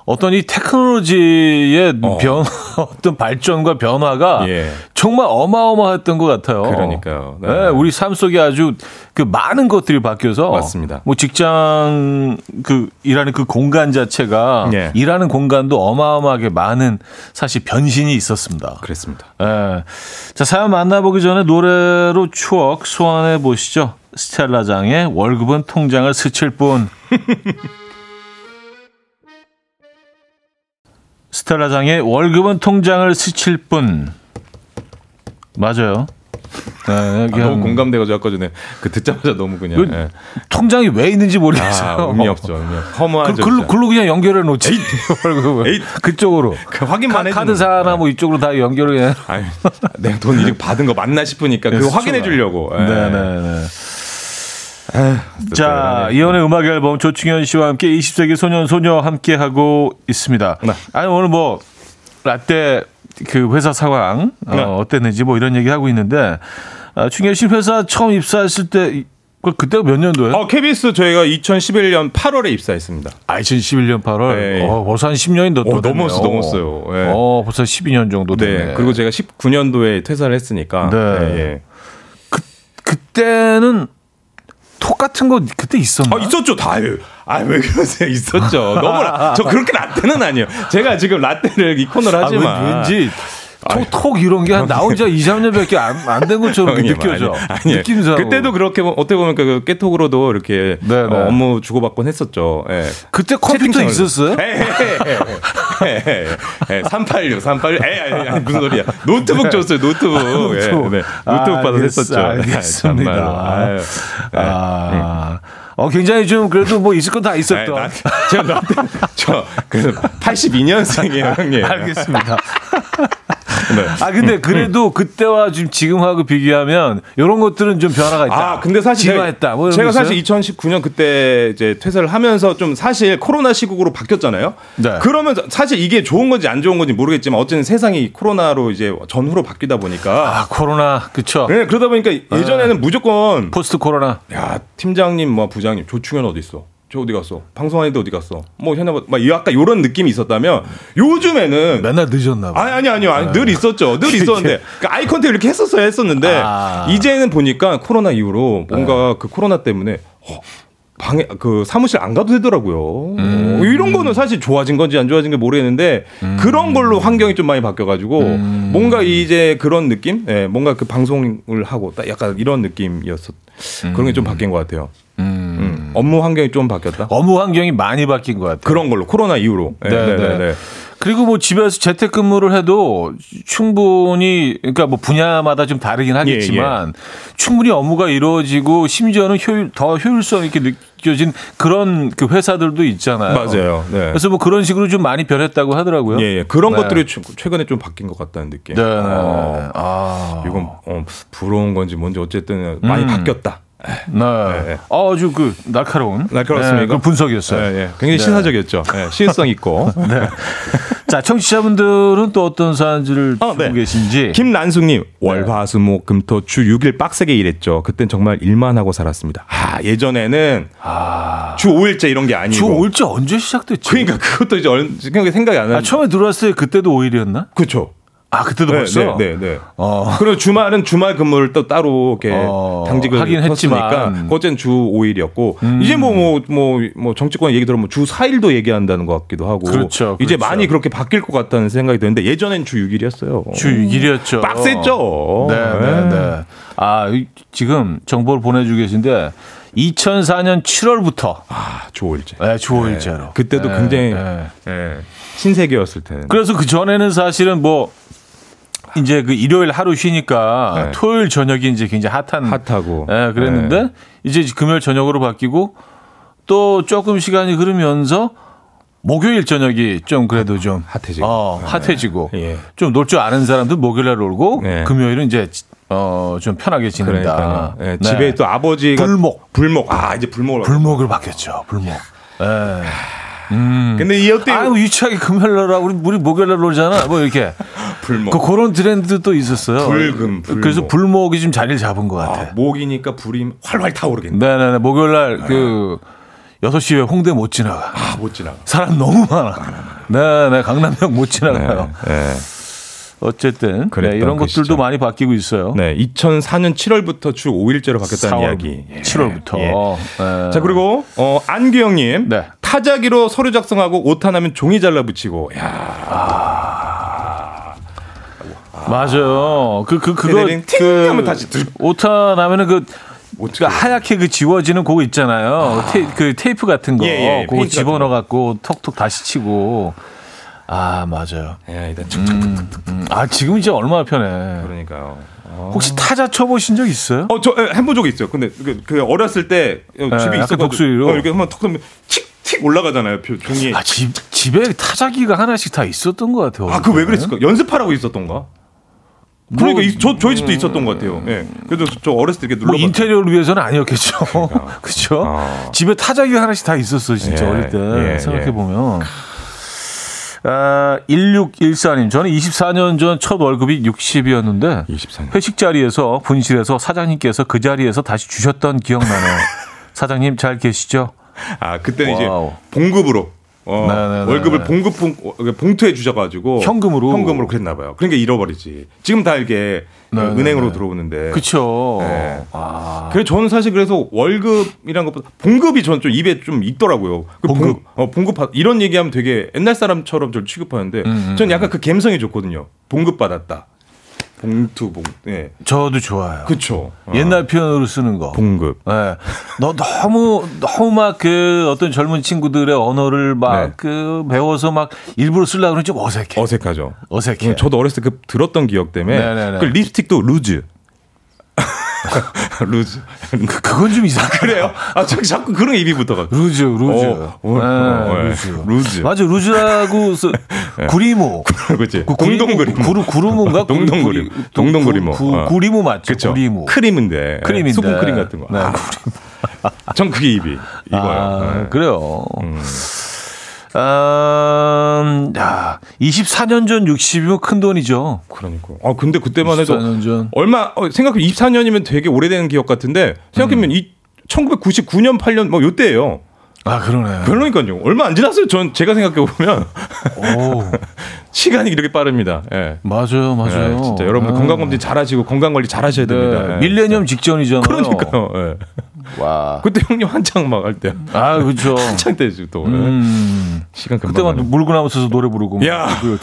어떤 이 테크놀로지의 어. 변, 어떤 발전과 변화가 예. 정말 어마어마했던 것 같아요. 그러니까요. 네. 네, 우리 삶 속에 아주 그 많은 것들이 바뀌어서 맞습니다. 뭐 직장 그 일하는 그 공간 자체가 예. 일하는 공간도 어마어마하게 많은 사실 변신이 있었습니다. 그랬습니다. 예. 자, 사연 만나보기 전에 노래로 추억 소환해 보시죠. 스텔라장의 월급은 통장을 스칠 뿐. 스텔라장의 월급은 통장을 스칠 뿐. 맞아요. 네, 여기 아, 너무 한- 공감돼가지고 아까 전에 그 듣자마자 너무 그냥 그 예. 통장이 왜 있는지 모르겠어요. 아, 의미 없죠. 의미 없. 허무하죠. 그, 글로, 그냥 연결해 놓지. 월급을. 에잇. 그쪽으로. 그 확인만 카, 해주는 카드사나 뭐 이쪽으로 다 연결해. 아유, 내가 돈 이렇게 받은 거 맞나 싶으니까 그거 수초가. 확인해 주려고. 예. 네네 네. 자, 이현우의 음악 앨범 조충현 씨와 함께 20세기 소년 소녀 함께 하고 있습니다. 네. 아니 오늘 뭐 라떼 그 회사 상황 네. 어, 어땠는지 뭐 이런 얘기 하고 있는데 아, 충현 씨 회사 처음 입사했을 때 이- 그- 그때가 몇 년도예요? 어, KBS 저희가 2011년 8월에 입사했습니다. 아, 2011년 8월. 네. 어, 벌써 한 10년이 더 어, 됐네요. 넘었어, 넘었어요. 예. 어, 벌써 12년 정도 됐네. 네. 그리고 제가 19년도에 퇴사를 했으니까. 네. 예, 예. 그때는 톡 같은 거 그때 있었나? 아, 있었죠, 다. 아, 왜 그러세요? 있었죠. 너무, 라, 저 그렇게 라떼는 아니에요. 제가 지금 라떼를 이 코너를 아, 하지만. 왠- 왠지 톡, 톡 이런 게한 나온 지 2, 3년밖에 안, 안된 것처럼 형님, 느껴져. 아니. 느낌상. 그때도 그렇게 보- 어떻게 보면 그 깨톡으로도 이렇게 네, 네. 어, 업무 주고받곤 했었죠. 예. 그때 컴퓨터. 있었어요? 에, 386, 386. 에이, 아니, 아니, 무슨 소리야. 노트북 줬어요, 노트북. 예, 노트북. 네. 노트북 받아서 알겠- 했었죠. 알겠습니다. 아, 예. 아, 어, 굉장히 좀 그래도 뭐 있을 건 다 있었던. 나, 제가 나한테, 저, 그래서 82년생이에요, 형님. 알겠습니다. 아 근데 그래도 그때와 지금 지금하고 비교하면 이런 것들은 좀 변화가 있다. 아, 근데 사실 진화했다. 뭐 제가? 사실 2019년 그때 이제 퇴사를 하면서 좀 사실 코로나 시국으로 바뀌었잖아요. 네. 그러면 사실 이게 좋은 건지 안 좋은 건지 모르겠지만 어쨌든 세상이 코로나로 이제 전후로 바뀌다 보니까 아 코로나 그쵸. 네, 그러다 보니까 예전에는 무조건 포스트 코로나. 야 팀장님 뭐 부장님 조충현 어디 있어? 저 어디 갔어? 방송하는데 어디 갔어? 뭐 현역 막 약간 이런 느낌이 있었다면 요즘에는 맨날 늦었나 봐. 아니 아니 아니요 아니, 늘 있었죠 늘 있었는데 그 eye contact 이렇게 했었어야 했었는데 아. 이제는 보니까 코로나 이후로 뭔가 그 코로나 때문에 어, 방에 그 사무실 안 가도 되더라고요. 음. 어, 이런 거는 사실 좋아진 건지 안 좋아진 건지 모르겠는데 그런 걸로 환경이 좀 많이 바뀌어가지고 음. 뭔가 이제 그런 느낌, 예, 뭔가 그 방송을 하고 딱 약간 이런 느낌이었었. 그런 게 좀 바뀐 것 같아요. 음. 업무 환경이 좀 바뀌었다. 업무 환경이 많이 바뀐 것 같아요. 그런 걸로 코로나 이후로. 예, 네, 네. 그리고 뭐 집에서 재택근무를 해도 충분히 그러니까 뭐 분야마다 좀 다르긴 하겠지만 충분히 업무가 이루어지고 심지어는 효율 더 효율성 있게 느껴진 그런 그 회사들도 있잖아요. 맞아요. 네. 그래서 뭐 그런 식으로 좀 많이 변했다고 하더라고요. 예, 예. 그런 네. 것들이 최- 최근에 좀 바뀐 것 같다는 느낌. 네. 네. 어, 아. 이건 어, 부러운 건지 뭔지 어쨌든 많이 음. 바뀌었다. 네. 네. 아주 그 날카로운 날카롭습니까? 네, 그 분석이었어요. 예, 예. 굉장히 시사적이었죠. 예, 시의성 있고. 네. 자, 청취자분들은 또 어떤 사연들을 어, 네. 계신지. 김난숙님 네. 월화수목금토 주 6일 빡세게 일했죠. 그땐 정말 일만 하고 살았습니다. 아 예전에는 주 5일째 이런 게 아니고. 주 5일째 언제 시작됐지? 그러니까 그것도 이제 얼- 생각이 안 나는. 아, 처음에 들어왔을 때 그때도 5일이었나? 그렇죠. 아, 그때도 네, 벌써? 네, 네, 네. 어. 그리고 주말은 주말 근무를 또 따로 이렇게 어, 당직을 하긴 했지만. 했으니까 그때는 주 5일이었고 이제 뭐 뭐 뭐 뭐 정치권 얘기 들으면 주 4일도 얘기한다는 것 같기도 하고 그렇죠, 이제 그렇죠. 많이 그렇게 바뀔 것 같다는 생각이 드는데 예전엔 주 6일이었어요. 주 6일이었죠. 빡셌죠. 네, 네, 네. 아, 이- 지금 정보를 보내주고 계신데 2004년 7월부터 아, 주 5일째. 네, 주 5일째로. 그때도 네, 굉장히 네. 예, 신세계였을 텐데. 그래서 그 전에는 사실은 뭐 이제 그 일요일 하루 쉬니까 네. 토요일 저녁이 이제 굉장히 핫한 핫하고. 예, 그랬는데 네. 이제 금요일 저녁으로 바뀌고 또 조금 시간이 흐르면서 목요일 저녁이 좀 그래도 좀 핫해지고. 어, 핫해지고 예. 좀놀 줄 아는 사람들 목요일 날 놀고 네. 금요일은 이제 어, 좀 편하게 지낸다. 예, 네. 집에 또 아버지가 불목. 불목. 아, 이제 불목을 불목을 바뀌었죠. 불목. 예. 근데 이 어때? 아유 유치하게 금요일 날 우리 우리 목요일 날 놀잖아. 뭐 이렇게 불목. 그 그런 트렌드도 또 있었어요. 불금, 불목. 그래서 불목이 좀 자리를 잡은 것 같아. 아, 목이니까 불이 활활 타오르겠네. 네네네. 목요일 날그 6시에 홍대 못 지나가. 아, 못 지나가. 사람 너무 많아. 네 네. 강남역 못 지나가요. 네. 어쨌든 네, 이런 그 것들도 시절. 많이 바뀌고 있어요. 네, 2004년 7월부터 주 5일제로 바뀌었다는 4월, 이야기. 7월부터. 예. 네. 자 그리고 어, 안규영님 네. 타자기로 서류 작성하고 오타 나면 종이 잘라 붙이고 야 맞아요. 그 그 그, 거 헤드링 팅 하면 다시 들- 오타 나면은 그 어떻게 그 하얗게 그 지워지는 그거 있잖아요. 테이, 그 테이프 같은 거. 예, 예, 그거 집어넣어 갖고 톡톡 다시 치고. 아 맞아요. 야 일단 툭툭툭 음, 아 지금 이제 얼마나 편해. 그러니까요. 혹시 타자 쳐보신 적 있어요? 어 저 해본 적 있어요. 근데 그, 그 어렸을 때 어, 집에 있어 독수리로. 어, 이렇게 한번 턱 하면 틱 틱 올라가잖아요. 표- 종이에. 아, 집, 집에 타자기가 하나씩 다 있었던 것 같아요. 아, 그 왜 그랬을까? 연습하라고 있었던가? 그러니까 이- 저 저희 집도 있었던 것 같아요. 예. 그래도 저 어렸을 때 이렇게 뭐 눌러 인테리어를 위해서는 아니었겠죠. 그렇죠? 아. 집에 타자기가 하나씩 다 있었어, 진짜 예, 어릴 때. 예, 생각해 예. 보면. 아, 1614님, 저는 24년 전 첫 월급이 60이었는데 24년. 회식 자리에서 분실해서 사장님께서 그 자리에서 다시 주셨던 기억나네요. 사장님 잘 계시죠? 아 그때는 wow. 이제 봉급으로 어, 네네네. 월급을 봉급 봉, 어, 봉투에 주셔가지고 현금으로. 현금으로 그랬나 봐요. 그러니까 잃어버리지. 지금 다 이게 네네네. 은행으로 들어오는데. 그쵸. 네. 아, 그래서 저는 사실 그래서 월급이란 것보다 봉급이 저는 좀 입에 좀 있더라고요. 그 봉- 봉급. 어, 봉급 받- 이런 얘기하면 되게 옛날 사람처럼 저를 취급하는데 음, 저는 약간 그 감성이 좋거든요. 봉급 받았다. 봉투 봉. 예. 저도 좋아요. 그쵸. 어. 옛날 표현으로 쓰는 거. 봉급. 예. 너 너무 너무 막 그 어떤 젊은 친구들의 언어를 막 네. 그 배워서 막 일부러 쓰려고 그러면 좀 어색해. 어색하죠. 어색해. 예, 저도 어렸을 때 그 들었던 기억 때문에 네네네. 그 립스틱도 루즈. 루즈. 그, 그건 좀 이상. 그래요? 아, 저 자꾸 그런 입에 붙어가. 루즈, 루즈. 어, 어, 예, 어, 예. 루즈. 루즈. 맞아, 루즈라고 써- 예. 구리무. 그치. 그 동동 구리무. 구루 구루무인가? 동동. 구리- 동동. 구- 어. 구리무 맞죠? 그쵸. 구리무. 크림인데. 크림인데. 수분 크림 같은 거. 네, 아, 전 그게 입에 이거예요. 아, 예. 그래요. 음. 음, 야, 24년 전 60이면 큰 돈이죠. 그러니까. 아 근데 그때만 해도 24년 전. 얼마 어, 생각해 24년이면 되게 오래되는 기억 같은데 생각해보면 이 1999년 8년 뭐 요때예요. 아, 그러네. 그러니까요. 얼마 안 지났어요. 전 제가 생각해 보면 오, 시간이 이렇게 빠릅니다. 예. 맞아요, 맞아요. 예, 진짜 여러분들 아. 건강 검진 잘하시고 건강 관리 잘하셔야 됩니다. 네, 예. 밀레니엄 직전이잖아요. 그러니까요. 예. 와. 그때 형님 한창 막 할 때. 아, 그렇죠. 한창 때죠 또. 예. 음. 시간 금방. 그때만 가네. 물고 나면서 노래 부르고 막 야. 그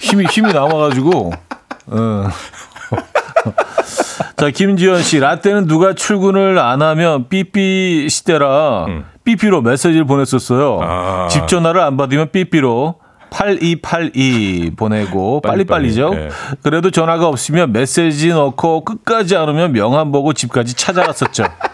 힘이 힘이 남아가지고. 어. 자 김지현 씨 라떼는 누가 출근을 안 하면 삐삐 시대라 음. 삐삐로 메시지를 보냈었어요. 아. 집 전화를 안 받으면 삐삐로 8282 보내고 빨리빨리, 빨리 빨리죠. 예. 그래도 전화가 없으면 메시지 넣고 끝까지 안 오면 명함 보고 집까지 찾아갔었죠.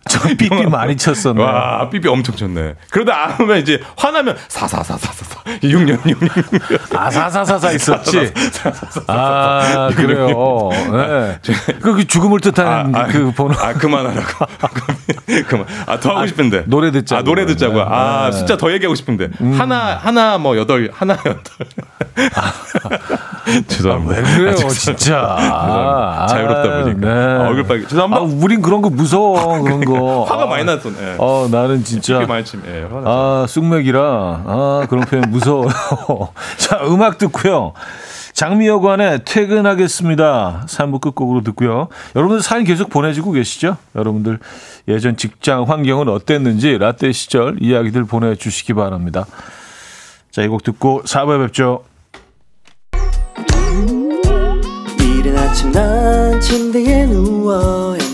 저 삐삐 많이 쳤었네. 와, 삐삐 엄청 쳤네. 그러다 안 오면 이제 화나면 사사사사사사. 6년 6년. 아 사사사사 있었지. 아 그래요. 네. 그, 그 죽음을 뜻하는 그 번호. 아 그만하라고. 그만. 아 더 하고 싶은데. 노래 듣자고. 아 노래 듣자고. 네. 아 네. 숫자 더 얘기하고 싶은데. 하나 하나 뭐 여덟 하나 여덟. 죄송합니다. 왜 그래요, 아. 진짜. 자유롭다 보니까. 아, 얼굴 빨개. 죄송합니다. 아, 우린 그런 거 무서워, 그런 거. 화가 아, 많이 났어. 예. 어, 나는 진짜. 많이 침. 예. 아, 쑥맥이라. 아, 그런 표현 무서워요. 자, 음악 듣고요. 장미여관의 퇴근하겠습니다. 3부 끝곡으로 듣고요. 여러분들 사연 계속 보내주고 계시죠? 여러분들 예전 직장 환경은 어땠는지 라떼 시절 이야기들 보내주시기 바랍니다. 자, 이 곡 듣고 4부에 뵙죠. 이른 아침 난 침대에 누워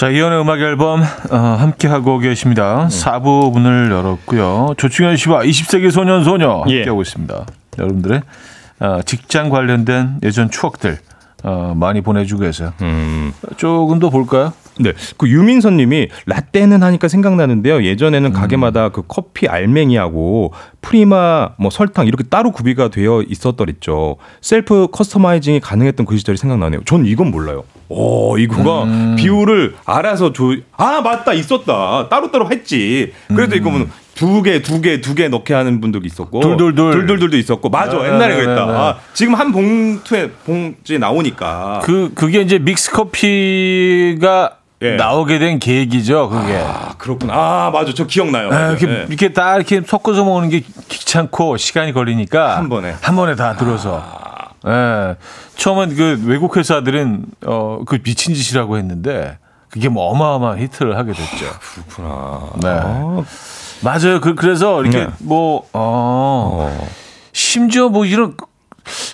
자, 이연의 음악 앨범 어, 함께 하고 계십니다. 4부 문을 열었고요. 조충현 씨와 20세기 소년 소녀 함께 예. 하고 있습니다. 여러분들의 어, 직장 관련된 예전 추억들 어, 많이 보내주고 계세요. 음. 조금 더 볼까요? 네. 그 유민선 님이 라떼는 하니까 생각나는데요. 예전에는 가게마다 그 커피 알맹이하고 프리마 뭐 설탕 이렇게 따로 구비가 되어 있었더랬죠. self customizing이 가능했던 그 시절이 생각나네요. 전 이건 몰라요. 오, 이거가 비율을 알아서 조, 아, 맞다, 있었다. 따로따로 했지. 그래도 이거 뭐 두 개, 두 개, 두 개 넣게 하는 분들도 있었고. 둘둘둘. 둘둘둘도 있었고. 맞아. 네, 옛날에 네, 그랬다. 네, 네. 아, 지금 한 봉투에, 봉지에 나오니까. 그 그게 이제 믹스 커피가 예. 나오게 된 계기죠. 그게. 아, 그렇구나. 아, 맞아. 저 기억나요. 아. 이렇게, 예. 이렇게 딱 이렇게 섞어서 먹는 게 귀찮고 시간이 걸리니까 한 번에. 한 번에 다 들어서. 예. 처음엔 그 외국 회사들은 어 그 미친 짓이라고 했는데 그게 뭐 어마어마한 히트를 하게 됐죠. 그렇구나. 네. 아, 맞아요. 그 그래서 이렇게 네. 뭐 어, 어. 심지어 뭐 이런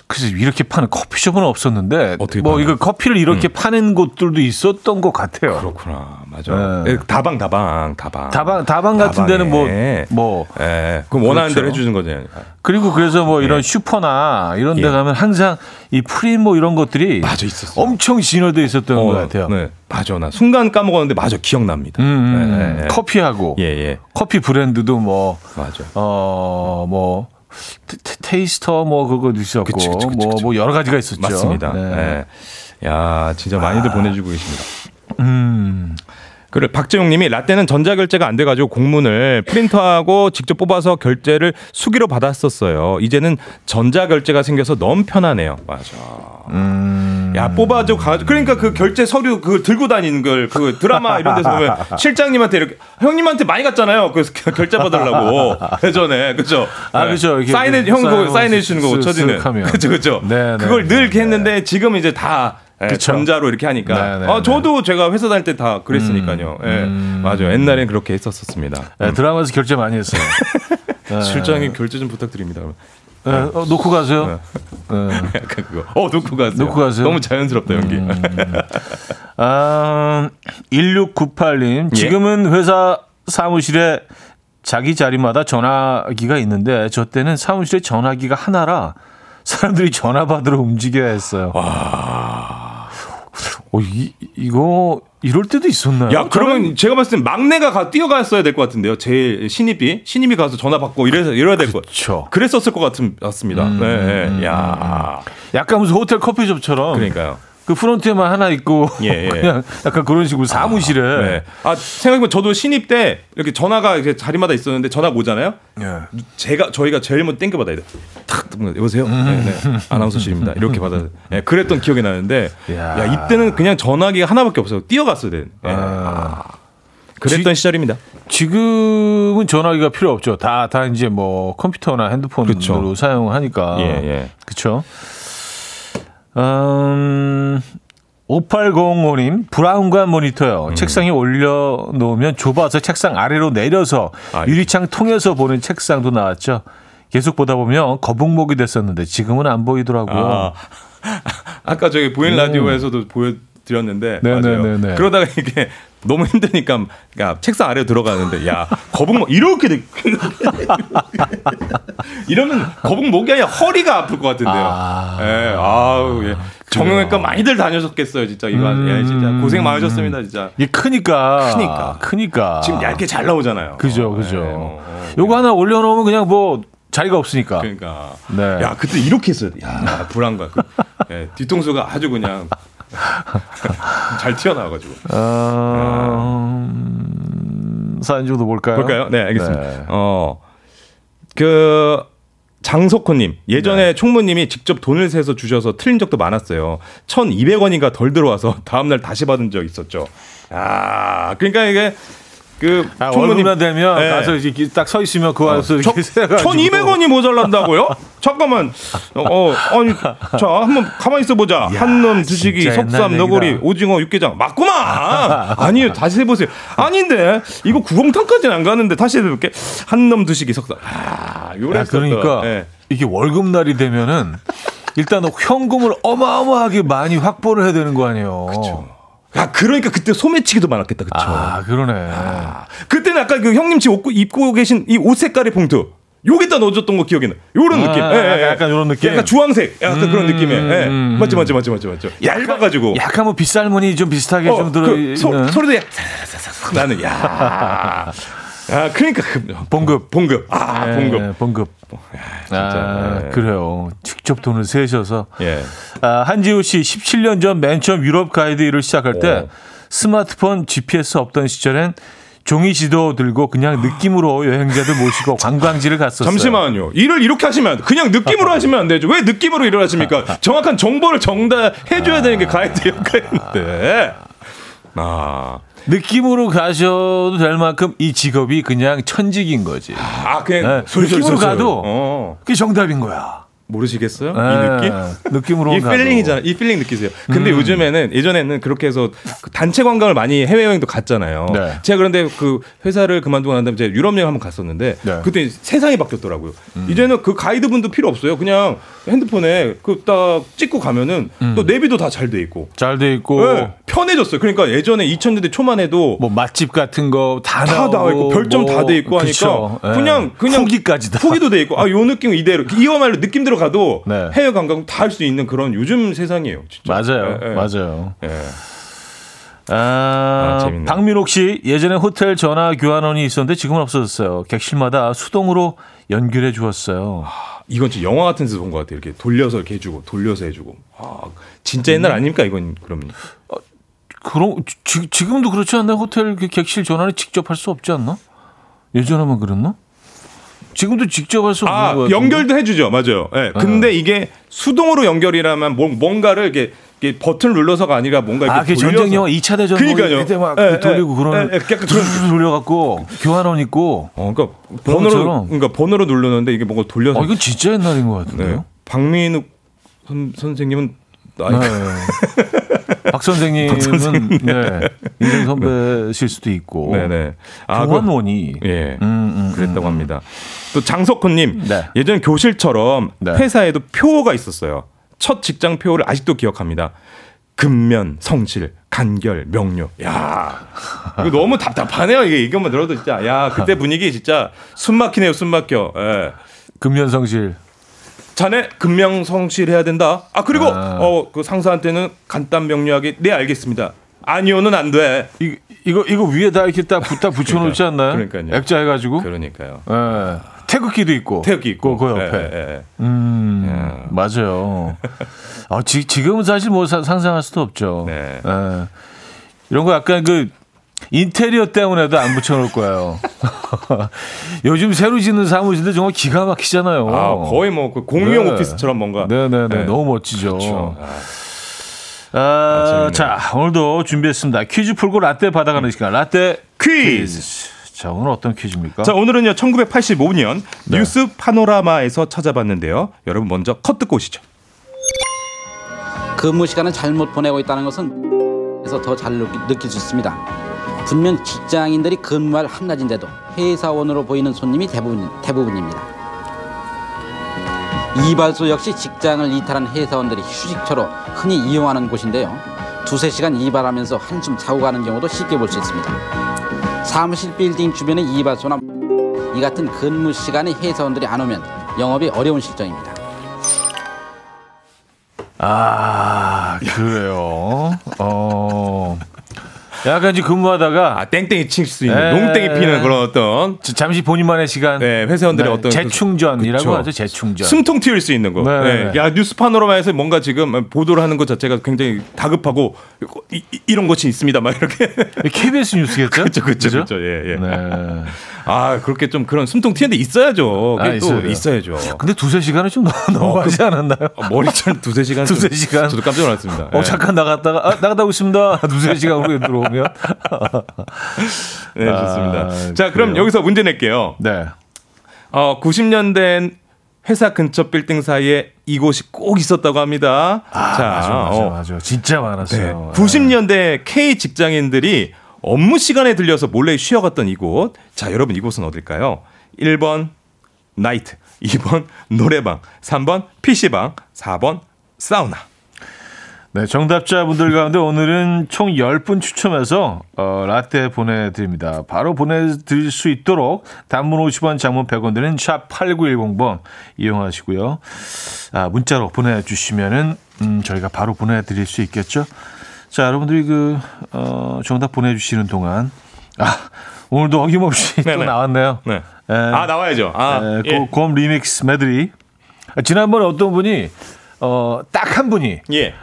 그래서 이렇게 파는 커피숍은 없었는데 어떻게 뭐 파나요? 이거 커피를 이렇게 파는 곳들도 있었던 것 같아요. 그렇구나. 맞아. 네. 예, 다방, 다방, 다방. 다방 다방 같은 데는 뭐 다방에. 뭐 예. 그럼 원하는 그렇죠. 대로 해주는 거잖아요. 그리고 그래서 뭐 이런 예. 슈퍼나 이런 데 예. 가면 항상 이 프리 뭐 이런 것들이 맞아, 있었어. 엄청 진열돼 있었던 것 같아요. 네. 맞아. 나 순간 까먹었는데 맞아. 기억납니다. 음, 음, 예. 커피하고 예, 예. 커피 브랜드도 뭐 맞아. 어, 뭐, 테- 테- 테이스터 뭐 그거도 있었고, 뭐, 그치. 뭐 여러 가지가 있었죠. 맞습니다. 네. 예. 야, 진짜 많이들 보내주고 계십니다. 음, 그래 박재용 님이 라떼는 전자결제가 안 돼가지고 공문을 프린터하고 직접 뽑아서 결제를 수기로 받았었어요. 이제는 전자결제가 생겨서 너무 편하네요. 맞아. 음. 야 뽑아줘 가 그러니까 그 결제 서류 그 들고 다니는 걸 그 드라마 이런 데서 보면 실장님한테 이렇게 형님한테 많이 갔잖아요. 그 결제 받으려고 예전에 그죠? 아, 그죠. 이렇게 사인해 그형 그거 사인하고 사인해 주시는 거고 쓱, 처지는 쓱 하면. 그죠 그죠. 네, 네, 그걸 늘 이렇게 네. 했는데 지금 이제 다 예, 그쵸. 전자로 이렇게 하니까. 네, 네, 아, 네. 저도 제가 회사 다닐 때 다 그랬으니까요. 예. 음. 맞아요. 옛날엔 그렇게 했었었습니다. 네, 드라마에서 결제 많이 했어요. 네. 실장님 결제 좀 부탁드립니다. 예, 어, 놓고 가세요. 예. 약간 그거. 어 놓고 가세요. 놓고 가세요? 너무 자연스럽다 연기. 아, 1698님. 예. 지금은 회사 사무실에 자기 자리마다 전화기가 있는데 저 때는 사무실에 전화기가 하나라 사람들이 전화 받으러 움직여야 했어요. 어, 이, 이거 이럴 때도 있었나요? 야 그러면 제가 봤을 땐 막내가 가 뛰어갔어야 될 것 같은데요. 제일 신입이 신입이 가서 전화 받고 이래서 이래야 될 것. 그쵸. 그랬었을 것 같은 같습니다. 네, 네. 야 약간 무슨 호텔 커피숍처럼 그러니까요. 그 프론트에만 하나 있고 예, 예. 그냥 약간 그런 식으로 사무실에 네. 아 생각해보면 저도 신입 때 이렇게 전화가 이렇게 자리마다 있었는데 전화 가 오잖아요. 예. 제가 저희가 제일 먼저 땡겨 받아야 돼. 탁 여보세요. 네, 네. 아나운서실입니다. 이렇게 받아. 네, 그랬던 기억이 나는데 야. 야 이때는 그냥 전화기가 하나밖에 없어요. 뛰어갔어야 돼. 네. 아. 그랬던 지- 시절입니다. 지금은 전화기가 필요 없죠. 다, 다 이제 뭐 컴퓨터나 핸드폰으로 그쵸. 사용하니까. 예, 예. 그쵸. 음, 5805님, 브라운관 모니터요. 책상에 올려놓으면 좁아서 책상 아래로 내려서 아이. 유리창 통해서 보는 책상도 나왔죠. 계속 보다 보면 거북목이 됐었는데 지금은 안 보이더라고요. 아, 아까 저기 보인 라디오에서도 보여드렸는데 네, 맞아요. 네, 네, 네. 그러다가 이게 너무 힘드니까 야 책상 아래로 들어가는데 야 거북목 이렇게 돼. 이러면 거북목이 아니라 허리가 아플 것 같은데요. 아. 예, 아우 예. 정형외과 많이들 다녀셨겠어요, 진짜 이거 음. 예, 진짜 고생 많으셨습니다, 진짜. 이게 크니까. 크니까. 크니까. 지금 얇게 잘 나오잖아요. 그죠, 어, 그죠. 예, 어, 어. 요거 하나 올려놓으면 그냥 뭐 자리가 없으니까. 그러니까. 네. 야 그때 이렇게 했어야 돼. 야 불안감. 그, 예, 뒤통수가 아주 그냥 잘 튀어나와가지고. 어, 음, 사연 정도 볼까요? 볼까요? 네, 알겠습니다. 네. 어, 그 장석호님 예전에 총무님이 직접 돈을 세서 주셔서 틀린 적도 많았어요. 1,200원인가 덜 들어와서 다음 날 다시 받은 적 있었죠. 아, 그러니까 이게 그 아, 월급날 되면 네. 가서 이렇게 딱 서 있으면 그 안에서 저, 이렇게 세가지고 1200원이 모자란다고요? 잠깐만. 어, 어, 아니, 자, 한번 가만히 있어 보자. 한놈 드시기, 석삼, 너구리. 오징어, 육개장. 맞구만! 아니요, 다시 해보세요. 아닌데, 이거 구공탕까지는 안 가는데, 다시 해볼게. 한놈 드시기, 석삼. 아, 요래 야, 그러니까 예. 이게 월급 날이 되면은 일단 현금을 어마어마하게 많이 확보를 해야 되는 거 아니에요. 야, 그러니까 그때 소매치기도 많았겠다, 그쵸? 아, 그러네. 그때는 아까 그 형님 지금 옷, 입고 계신 이 옷 색깔의 봉투. 여기다 넣어줬던 거 기억이 나. 요런 아, 느낌. 약간- 약간 요런 느낌? 약간 주황색. 약간 그런 음, 느낌의. 예. 음, 맞지, 맞지, 맞지, 맞지, 맞지. 얇아가지고. 약간 뭐 빗살무늬 좀 비슷하게 좀 들어 그 소, 소리도 약 사사사사 나는 야. 야, 그러니까 그 봉급. 봉급. 아, 예, 봉급. 봉급. 아, 예. 그래요. 직접 돈을 세셔서. 예. 아, 한지우 씨 17년 전 맨 처음 유럽 가이드 일을 시작할 때 오. 스마트폰 GPS 없던 시절엔 종이 지도 들고 그냥 느낌으로 여행자들 모시고 관광지를 갔었어요. 잠시만요. 일을 이렇게 하시면. 그냥 느낌으로 하시면 안 되죠. 왜 느낌으로 일을 하십니까? 정확한 정보를 정답해 줘야 되는 게 가이드 역할인데. 아. 느낌으로 가셔도 될 만큼 이 직업이 그냥 천직인 거지. 아, 그냥 네, 느낌으로. 가도 어. 그게 정답인 거야. 모르시겠어요? 네, 이 느낌? 느낌으로 이. 음. feeling이잖아. 이 feeling 느끼세요. 근데 요즘에는 예전에는 그렇게 해서 그 단체 관광을 많이 해외 여행도 갔잖아요. 네. 제가 그런데 그 회사를 그만두고 난 다음에 제가 유럽 여행 한번 갔었는데 네. 음. 그때 세상이 바뀌었더라고요. 이제는 그 가이드 분도 필요 없어요. 그냥 핸드폰에 그 딱 찍고 가면은 또 내비도 다 잘 돼 있고. 잘 돼 있고 네, 편해졌어요. 그러니까 예전에 2000년대 초만 해도 뭐 맛집 같은 거다 나와 있고 별점 다돼 있고 하니까 그쵸. 예. 그냥 그냥 후기까지 다. 후기도 돼 있고 아 요 느낌 이대로 이거 말로 느낌대로 가도 네. 해외 관광 다 할 수 있는 그런 요즘 세상이에요. 진짜. 맞아요, 예, 예. 맞아요. 예. 아, 아. 박민옥 씨 예전에 호텔 전화 교환원이 있었는데 지금은 없어졌어요. 객실마다 수동으로 연결해 주었어요. 이건 진짜 영화 같은 데서 본 것 같아요. 이렇게 돌려서 이렇게 해주고 돌려서 해주고. 아, 진짜 옛날 아닙니까 이건 그러면. 그럼 지, 지금도 그렇지 않나요? 호텔 그 객실 전화를 직접 할 수 없지 않나? 예전에만 그랬나? 지금도 직접 할 수 없는 아거 같은데. 연결도 해주죠. 맞아요. 예. 근데 이게 수동으로 연결이라면 뭔- 뭔가를 이렇게, 버튼 눌러서가 아니라 뭔가 이렇게 아, 그. 전쟁 영화 2차 대전 그러니까요. 그때 막 예, 돌리고 예, 그러는 예, 예, 약간 그런 돌려 갖고 교환원 있고. 어, 그러니까 그런 번호로. 그러니까 번호로 누르는데 이게 뭔가 돌려서. 어, 이건 진짜 옛날인 것 네. 같은데요. 박민욱 선, 선생님은 나이가 네. 박 선생님은 네, 인생 선배실 수도 있고. 네 네. 아, 그- 교환원이. 예. 음, 음, 그랬다고 합니다. 또 장석호님 네. 예전 교실처럼 네. 회사에도 표가 있었어요. 첫 직장 표를 아직도 기억합니다. 근면, 성실, 간결, 명료. 야, 이거 너무 답답하네요. 이게 이것만 들어도 진짜 야 그때 분위기 진짜 숨 막히네요. 숨 막혀. 예. 금연성실. 자네 근명 성실해야 된다. 아 그리고 아. 어그 상사한테는 간단 명료하게 네 알겠습니다. 아니요는 안 돼. 이, 이거 이거 위에다 이렇게 딱 붙다 붙여놓지 않나요? 그러니까요. 액자 해가지고. 그러니까요. 예. 태극기도 있고. 태극기 있고 그, 그 옆에. 예, 예, 예. 음, 맞아요. 아, 지, 지금은 사실 뭐 사- 상상할 수도 없죠. 네. 예. 이런 거 약간 그 인테리어 때문에도 안 붙여놓을 거예요. 요즘 새로 짓는 사무실들 정말 기가 막히잖아요. 아 거의 뭐 그 공유형 네. 오피스처럼 뭔가. 네네네. 네. 너무 멋지죠. 그렇죠. 아, 아, 재밌네요. 자, 오늘도 준비했습니다. 퀴즈 풀고 라떼 받아가는 시간. 라떼 퀴즈. 자, 오늘 어떤 퀴즈입니까? 자 오늘은요 1985년 네. 뉴스 파노라마에서 찾아봤는데요. 여러분 먼저 컷 듣고 오시죠. 근무 시간을 잘못 보내고 있다는 것은 그래서 더 잘 느낄 수 있습니다. 분명 직장인들이 근무할 한낮인데도 회사원으로 보이는 손님이 대부분, 대부분입니다. 이발소 역시 직장을 이탈한 회사원들이 휴식처로 흔히 이용하는 곳인데요. 두세 시간 이발하면서 한숨 자고 가는 경우도 쉽게 볼 수 있습니다. 사무실 빌딩 주변의 이발소나 이 같은 근무 시간에 회사원들이 안 오면 영업이 어려운 실정입니다. 아, 그래요. 어. 약간 이제 근무하다가 아 땡땡이 칠 수 있는 에. 농땡이 피는 그런 어떤 자- 잠시 본인만의 시간. 네, 회사원들의 어떤 그- 재충전이라고 그쵸. 하죠. 재충전. 숨통 틔울 수 있는 거. 네, 네. 네. 야 뉴스 파노라마에서 뭔가 지금 보도를 하는 것 자체가 굉장히 다급하고 이, 런 것이 있습니다. 막 이렇게. KBS 뉴스겠죠? 그렇죠, 그렇죠? 그렇죠. 예, 예. 네. 아 그렇게 좀 그런 숨통 튀는 데 있어야죠. 아, 또 있어요. 있어야죠. 근데 두세 시간은 좀 너무, 너무하지 않았나요? 어, 머리잘 두세 시간. 두세 좀- 시간? 저도 깜짝 놀랐습니다. 어, 예. 잠깐 나갔다가, 아, 나갔다 오겠습니다. 두세 시간 후에 들어오면. 네, 좋습니다. 아, 자, 그럼 그래요. 여기서 문제 낼게요. 네. 어, 90년대엔 회사 근처 빌딩 사이에 이곳이 꼭 있었다고 합니다. 아, 자, 맞아, 맞아, 어, 맞아. 진짜 네. 많았어요. 90년대 K 직장인들이 업무 시간에 들려서 몰래 쉬어갔던 이곳. 자, 여러분 이곳은 어딜까요? 1번 나이트, 2번 노래방, 3번 PC방, 4번 사우나. 네, 정답자분들 가운데 오늘은 총 10분 추첨해서 어, 라떼 보내드립니다. 바로 보내드릴 수 있도록 단문 50원, 장문 100원 드는 샵 8910번 이용하시고요. 아, 문자로 보내주시면 은 음, 저희가 바로 보내드릴 수 있겠죠. 자, 여러분들이 그 어, 정답 보내주시는 동안 아, 오늘도 어김없이 또 네네. 나왔네요. 네. 에, 아, 나와야죠. 아, 에, 예. 고- 곰 리믹스 메드리. 아, 지난번에 어떤 분이 어, 딱 한 분이 예.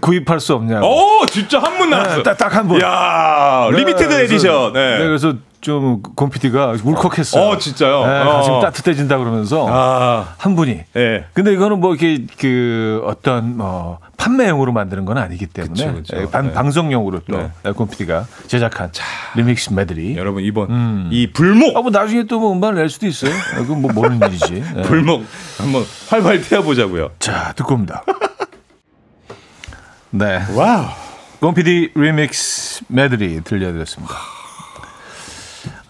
구입할 수 없냐고. 오, 진짜 한 분 나왔어. 딱 한 분. 야, limited 네, 그래서- 에디션. 네. 네, 그래서 좀 울컥했어요. 울컥했어요. 어, 진짜요? 네, 어. 가슴 따뜻해진다 그러면서 아, 한 분이. 예. 근데 이거는 뭐 이렇게 그 어떤 뭐 판매용으로 만드는 건 아니기 때문에 그쵸, 그쵸. 예, 반- 네. 방송용으로 또 네. 네. 곰피디가 제작한 리믹스 메들리. 여러분 이번 음. 이 불목 아, 뭐 나중에 또 뭐 음반을 낼 수도 있어요. 그건 뭐 모르는 일이지. 네. 불목 한번 활활 태워보자고요. 자, 듣고 옵니다. 네. 와우. 곰피디 리믹스 메들리 들려드렸습니다.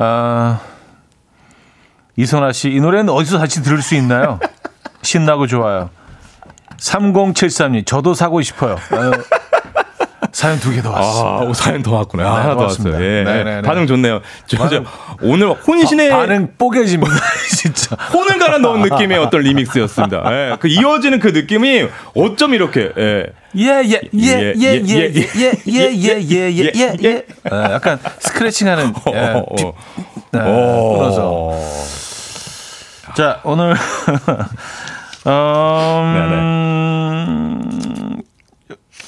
아, 이선아 씨, 이 노래는 어디서 다시 들을 수 있나요? 신나고 좋아요. 3073님, 저도 사고 싶어요. 아유, 사연 두 개 더 왔어. 아, 오, 사연 더 왔구나. 네, 하나 더. 왔어요. 예. 네네네. 반응 좋네요. 저, 저, 반응- 오늘 혼신의 반응 뽀개집니다, 진짜. 혼을 갈아 넣은 느낌의 어떤 리믹스였습니다. 예. 그 이어지는 그 느낌이 어쩜 이렇게 예. 예, 예, 예, 예, 예, 예, 예, 예, 예, 예, 예, 예, 예. 아, 약간 스크래칭하는 예, 어, 비- 어. 네, 끊어서. 어. 자, 오늘 음,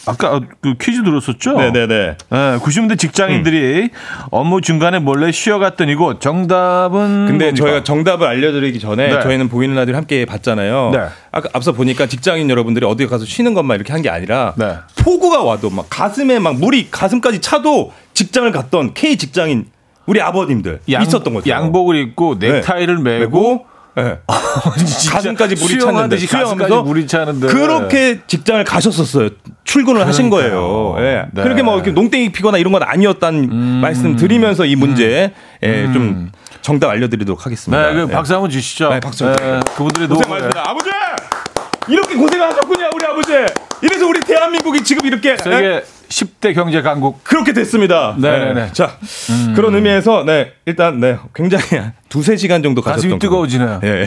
아까 그 퀴즈 들었었죠? 네네네. 네, 90년대 직장인들이 업무 중간에 몰래 쉬어갔던 이곳 정답은 근데 뭡니까? 저희가 정답을 알려드리기 전에 네. 저희는 보이는 라디오 함께 봤잖아요. 네. 아까 앞서 보니까 직장인 여러분들이 어디 가서 쉬는 것만 이렇게 한 게 아니라 네. 폭우가 와도 막 가슴에 막 물이 가슴까지 차도 직장을 갔던 K 직장인 우리 아버님들 양, 있었던 거죠. 양복을 입고 넥타이를 네. 메고 예. 진짜 가슴까지 물이 찼는데 수영하면서 물이 차는데 그렇게 직장을 가셨었어요. 출근을 하신 그러니까요. 거예요. 예. 네. 그렇게 뭐 농땡이 피거나 이런 건 아니었다는 말씀 드리면서 이 문제 예, 좀 정답 알려드리도록 하겠습니다. 네, 그 예. 박수 한번 주시죠. 네, 박수 한번 그분들의 고생 노고. 많습니다. 아버지! 이렇게 고생하셨군요, 우리 아버지. 이래서 우리 대한민국이 지금 이렇게 예? 세계 10대 경제 강국. 그렇게 됐습니다. 네네네. 네. 자, 그런 의미에서 네, 일단 네, 굉장히 두세 시간 정도 가슴이 뜨거워지네요. 거. 예.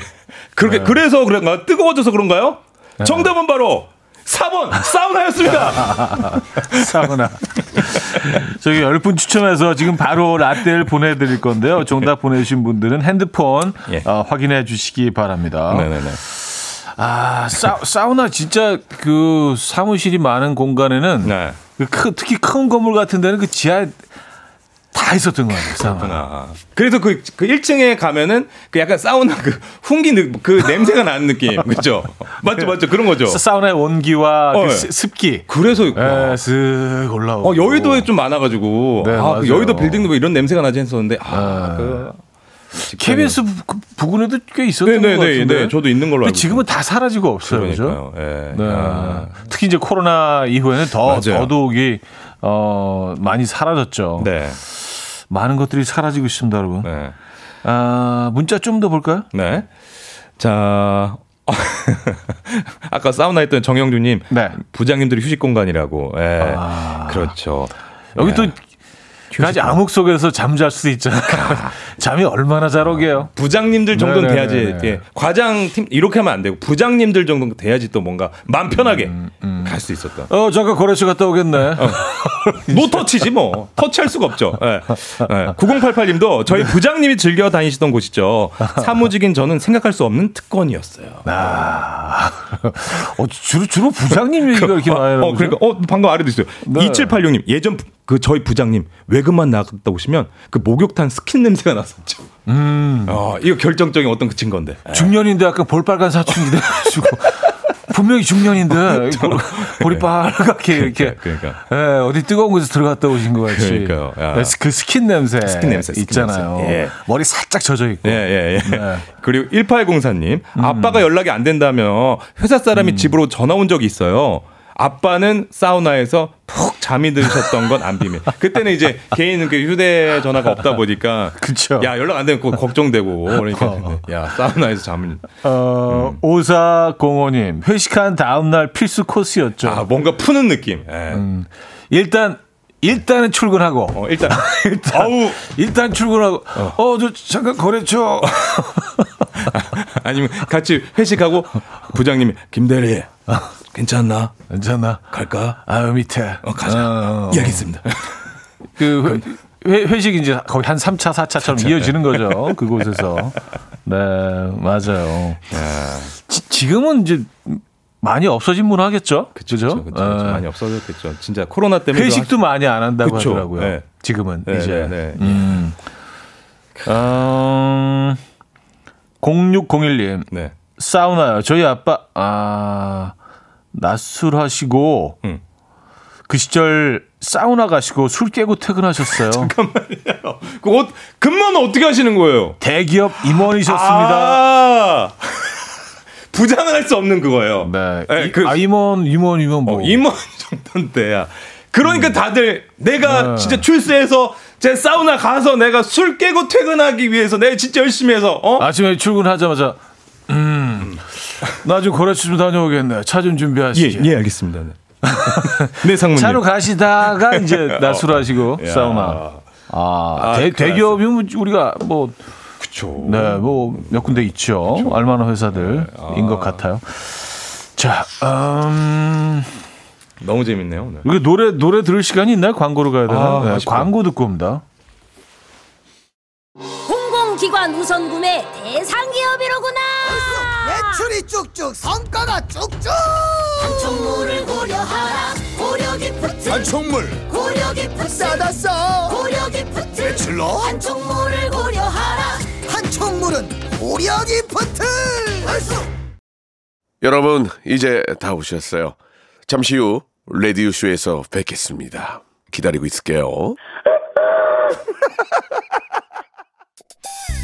그렇게 그래서 그런가? 뜨거워져서 그런가요? 정답은 바로 4번 사우나였습니다. 사우나. 저기 열분 추첨해서 지금 바로 라떼를 보내드릴 건데요. 정답 보내주신 분들은 핸드폰 예. 어, 확인해 주시기 바랍니다. 네네네. 아, 사, 사우나 진짜 그 사무실이 많은 공간에는 네. 그 크, 특히 큰 건물 같은 데는 그 지하에 다 있었던 것 같아요. 사우나. 아, 그래서 그, 그 1층에 가면은 그 약간 사우나 그 훈기 느, 그 냄새가 나는 느낌. 그죠? 맞죠, 맞죠. 그런 거죠. 사- 사우나의 온기와 어, 그 예. 습- 습기. 그래서 예, 쓱 올라오고. 어, 여의도에 좀 많아가지고 네, 아, 그 맞아요. 여의도 빌딩도 뭐 이런 냄새가 나지 했었는데 아, 그 KBS 부- 그 부근에도 꽤 있었던 것 네네네, 같은데. 네, 저도 있는 걸로 알고 지금은 다 사라지고 없어요, 그러니까요. 그죠? 예. 네. 아, 특히 이제 코로나 이후에는 더 맞아요. 더더욱이 어 많이 사라졌죠. 네, 많은 것들이 사라지고 있습니다, 여러분. 네, 아 문자 좀 더 볼까요? 네. 자, 아까 사우나 했던 정영주님, 네. 부장님들이 휴식 공간이라고. 예. 아. 그렇죠. 여기 네. 또 가지 암흑 속에서 잠잘 수도 있잖아요. 잠이 얼마나 잘 오게요. 부장님들 정도는 네네네네. 돼야지. 예. 과장 팀 이렇게 하면 안 되고 부장님들 정도는 돼야지 또 뭔가 마음 편하게 음, 갈수 있었던. 어 잠깐 거래처 갔다 오겠네. no touch지 뭐. 터치할 수가 없죠. 예. 예. 9088님도 저희 부장님이 즐겨 다니시던 곳이죠. 사무직인 저는 생각할 수 없는 특권이었어요. 아, 어, 주로 주로 부장님 얘기가 이렇게 많이 어, 나오죠. 그러니까 어 방금 아래도 있어요. 네. 2786님 예전 부- 그 저희 부장님 외근만 나갔다 오시면 그 목욕탕 스킨 냄새가 났었죠. 음. 어, 이거 결정적인 어떤 그친 건데. 중년인데 약간 볼빨간 사춘기 돼 가지고 분명히 중년인데 볼- 볼이 빨갛게 이렇게 그러니까. 예, 어디 뜨거운 곳에 들어갔다 오신 것 같이 그러니까요. 야. 네, 그 스킨 냄새, 스킨 냄새, 스킨 있잖아요. 냄새. 예. 머리 살짝 젖어 있고 예, 예, 예. 네. 그리고 1804님, 음. 아빠가 연락이 안 된다며 회사 사람이 집으로 전화 온 적이 있어요. 아빠는 사우나에서 푹 잠이 드셨던 건 안 비밀. 그때는 이제 개인 그 휴대전화가 없다 보니까. 그쵸. 야, 연락 안 되면 걱정되고. 그러니까. 야, 사우나에서 잠을. 어, 음. 오사공호님 회식한 다음 날 필수 코스였죠. 아, 뭔가 푸는 느낌. 예. 음. 일단 일단은 출근하고 어, 일단. 아우. 일단 출근하고 어저 잠깐 거래처 아니면 같이 회식하고 부장님이 김대리 괜찮나? 괜찮나? 갈까? 아유 밑에 어, 가자. 어, 어. 예, 알겠습니다. 그 회, 회, 식이 이제 거의 한 3차, 4차처럼 이어지는 거죠. 그곳에서. 네, 맞아요. 지, 금은 이제 많이 없어진 문화겠죠? 그렇죠. 어, 많이 없어졌겠죠. 진짜 코로나 때문에 회식도 많이 안 한다고 그쵸. 하더라고요. 네. 지금은 네, 이제. 네, 네. 음. 어, 0601님. 네. 사우나요. 저희 아빠, 아, 낮술하시고, 음. 그 시절 사우나 가시고 술 깨고 퇴근하셨어요. 그 옷, 근무는 어떻게 하시는 거예요? 대기업 임원이셨습니다. 아, 부장은 할 수 없는 그거예요. 네. 네, 이- 그- 아, 임원, 임원, 임원 뭐. 어, 임원 정도인데야. 그러니까 다들 내가 네. 진짜 출세해서 제 사우나 가서 내가 술 깨고 퇴근하기 위해서 내가 진짜 열심히 해서 어? 아침에 출근하자마자, 음, 나 좀 거래처 좀 다녀오겠네. 차좀 예, 준비하시죠. 예, 알겠습니다. 네. 네, 상무님. 차로 가시다가 이제 낮술하시고 야. 사우나. 아, 아, 대. 대기업이면 우리가 뭐 그쵸. 네, 뭐 몇 군데 있죠. 알만한 회사들인 것 같아요. 자, 음, 너무 재밌네요, 오늘. 우리 노래 노래 들을 시간이 있나요? 광고로 가야 되나? 아, 네. 광고 듣고 옵니다. 공공기관 우선 구매 대상 기업이로구나. 매출이 쭉쭉 성과가 쭉쭉 한총물을 고려하라. 고려 기프트. 단총물 고려 기프트. 싸다 싸 고려 기프트. 매출로 한총물을 고려하라. 한총물은 고려 기프트 여러분 이제 다 오셨어요. 잠시 후 라디오 쇼에서 뵙겠습니다. 기다리고 있을게요.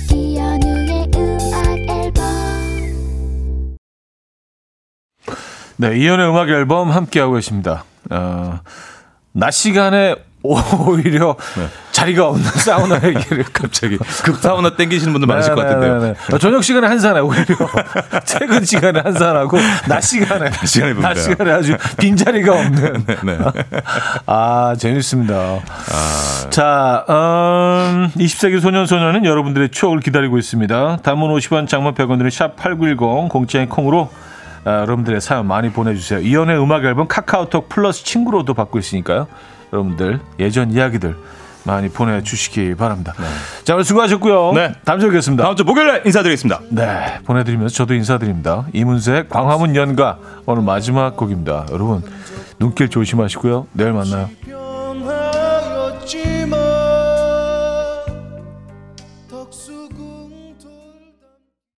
이현우의 음악 앨범 네, 이연의 음악 앨범 함께하고 계십니다. 어, 낮 시간에 오히려 자리가 없는 사우나 얘기를 갑자기 급 사우나 땡기시는 분들 많으실 것 같은데요. 네네네. 어, 저녁 시간에 한산해 오히려 퇴근 시간에 한산하고 낮 시간에 낮 시간에 낮. 시간에 아주 빈 자리가 없는 네. 아 재밌습니다. 자, 음, 20세기 소년 소녀는 여러분들의 추억을 기다리고 있습니다. 단문 50원, 장문 100원들은 샵 #8910 공짜인 콩으로 아, 여러분들의 사연 많이 보내주세요. 이연의 음악 앨범 카카오톡 플러스 친구로도 받고 있으니까요. 여러분들 예전 이야기들 많이 보내주시기 바랍니다. 자, 오늘 수고하셨고요. 네. 다음 주에 뵙겠습니다. 다음 주 목요일에 인사드리겠습니다. 네, 보내드리면서 저도 인사드립니다. 이문세의 광화문 연가 오늘 마지막 곡입니다. 여러분 눈길 조심하시고요. 내일 만나요.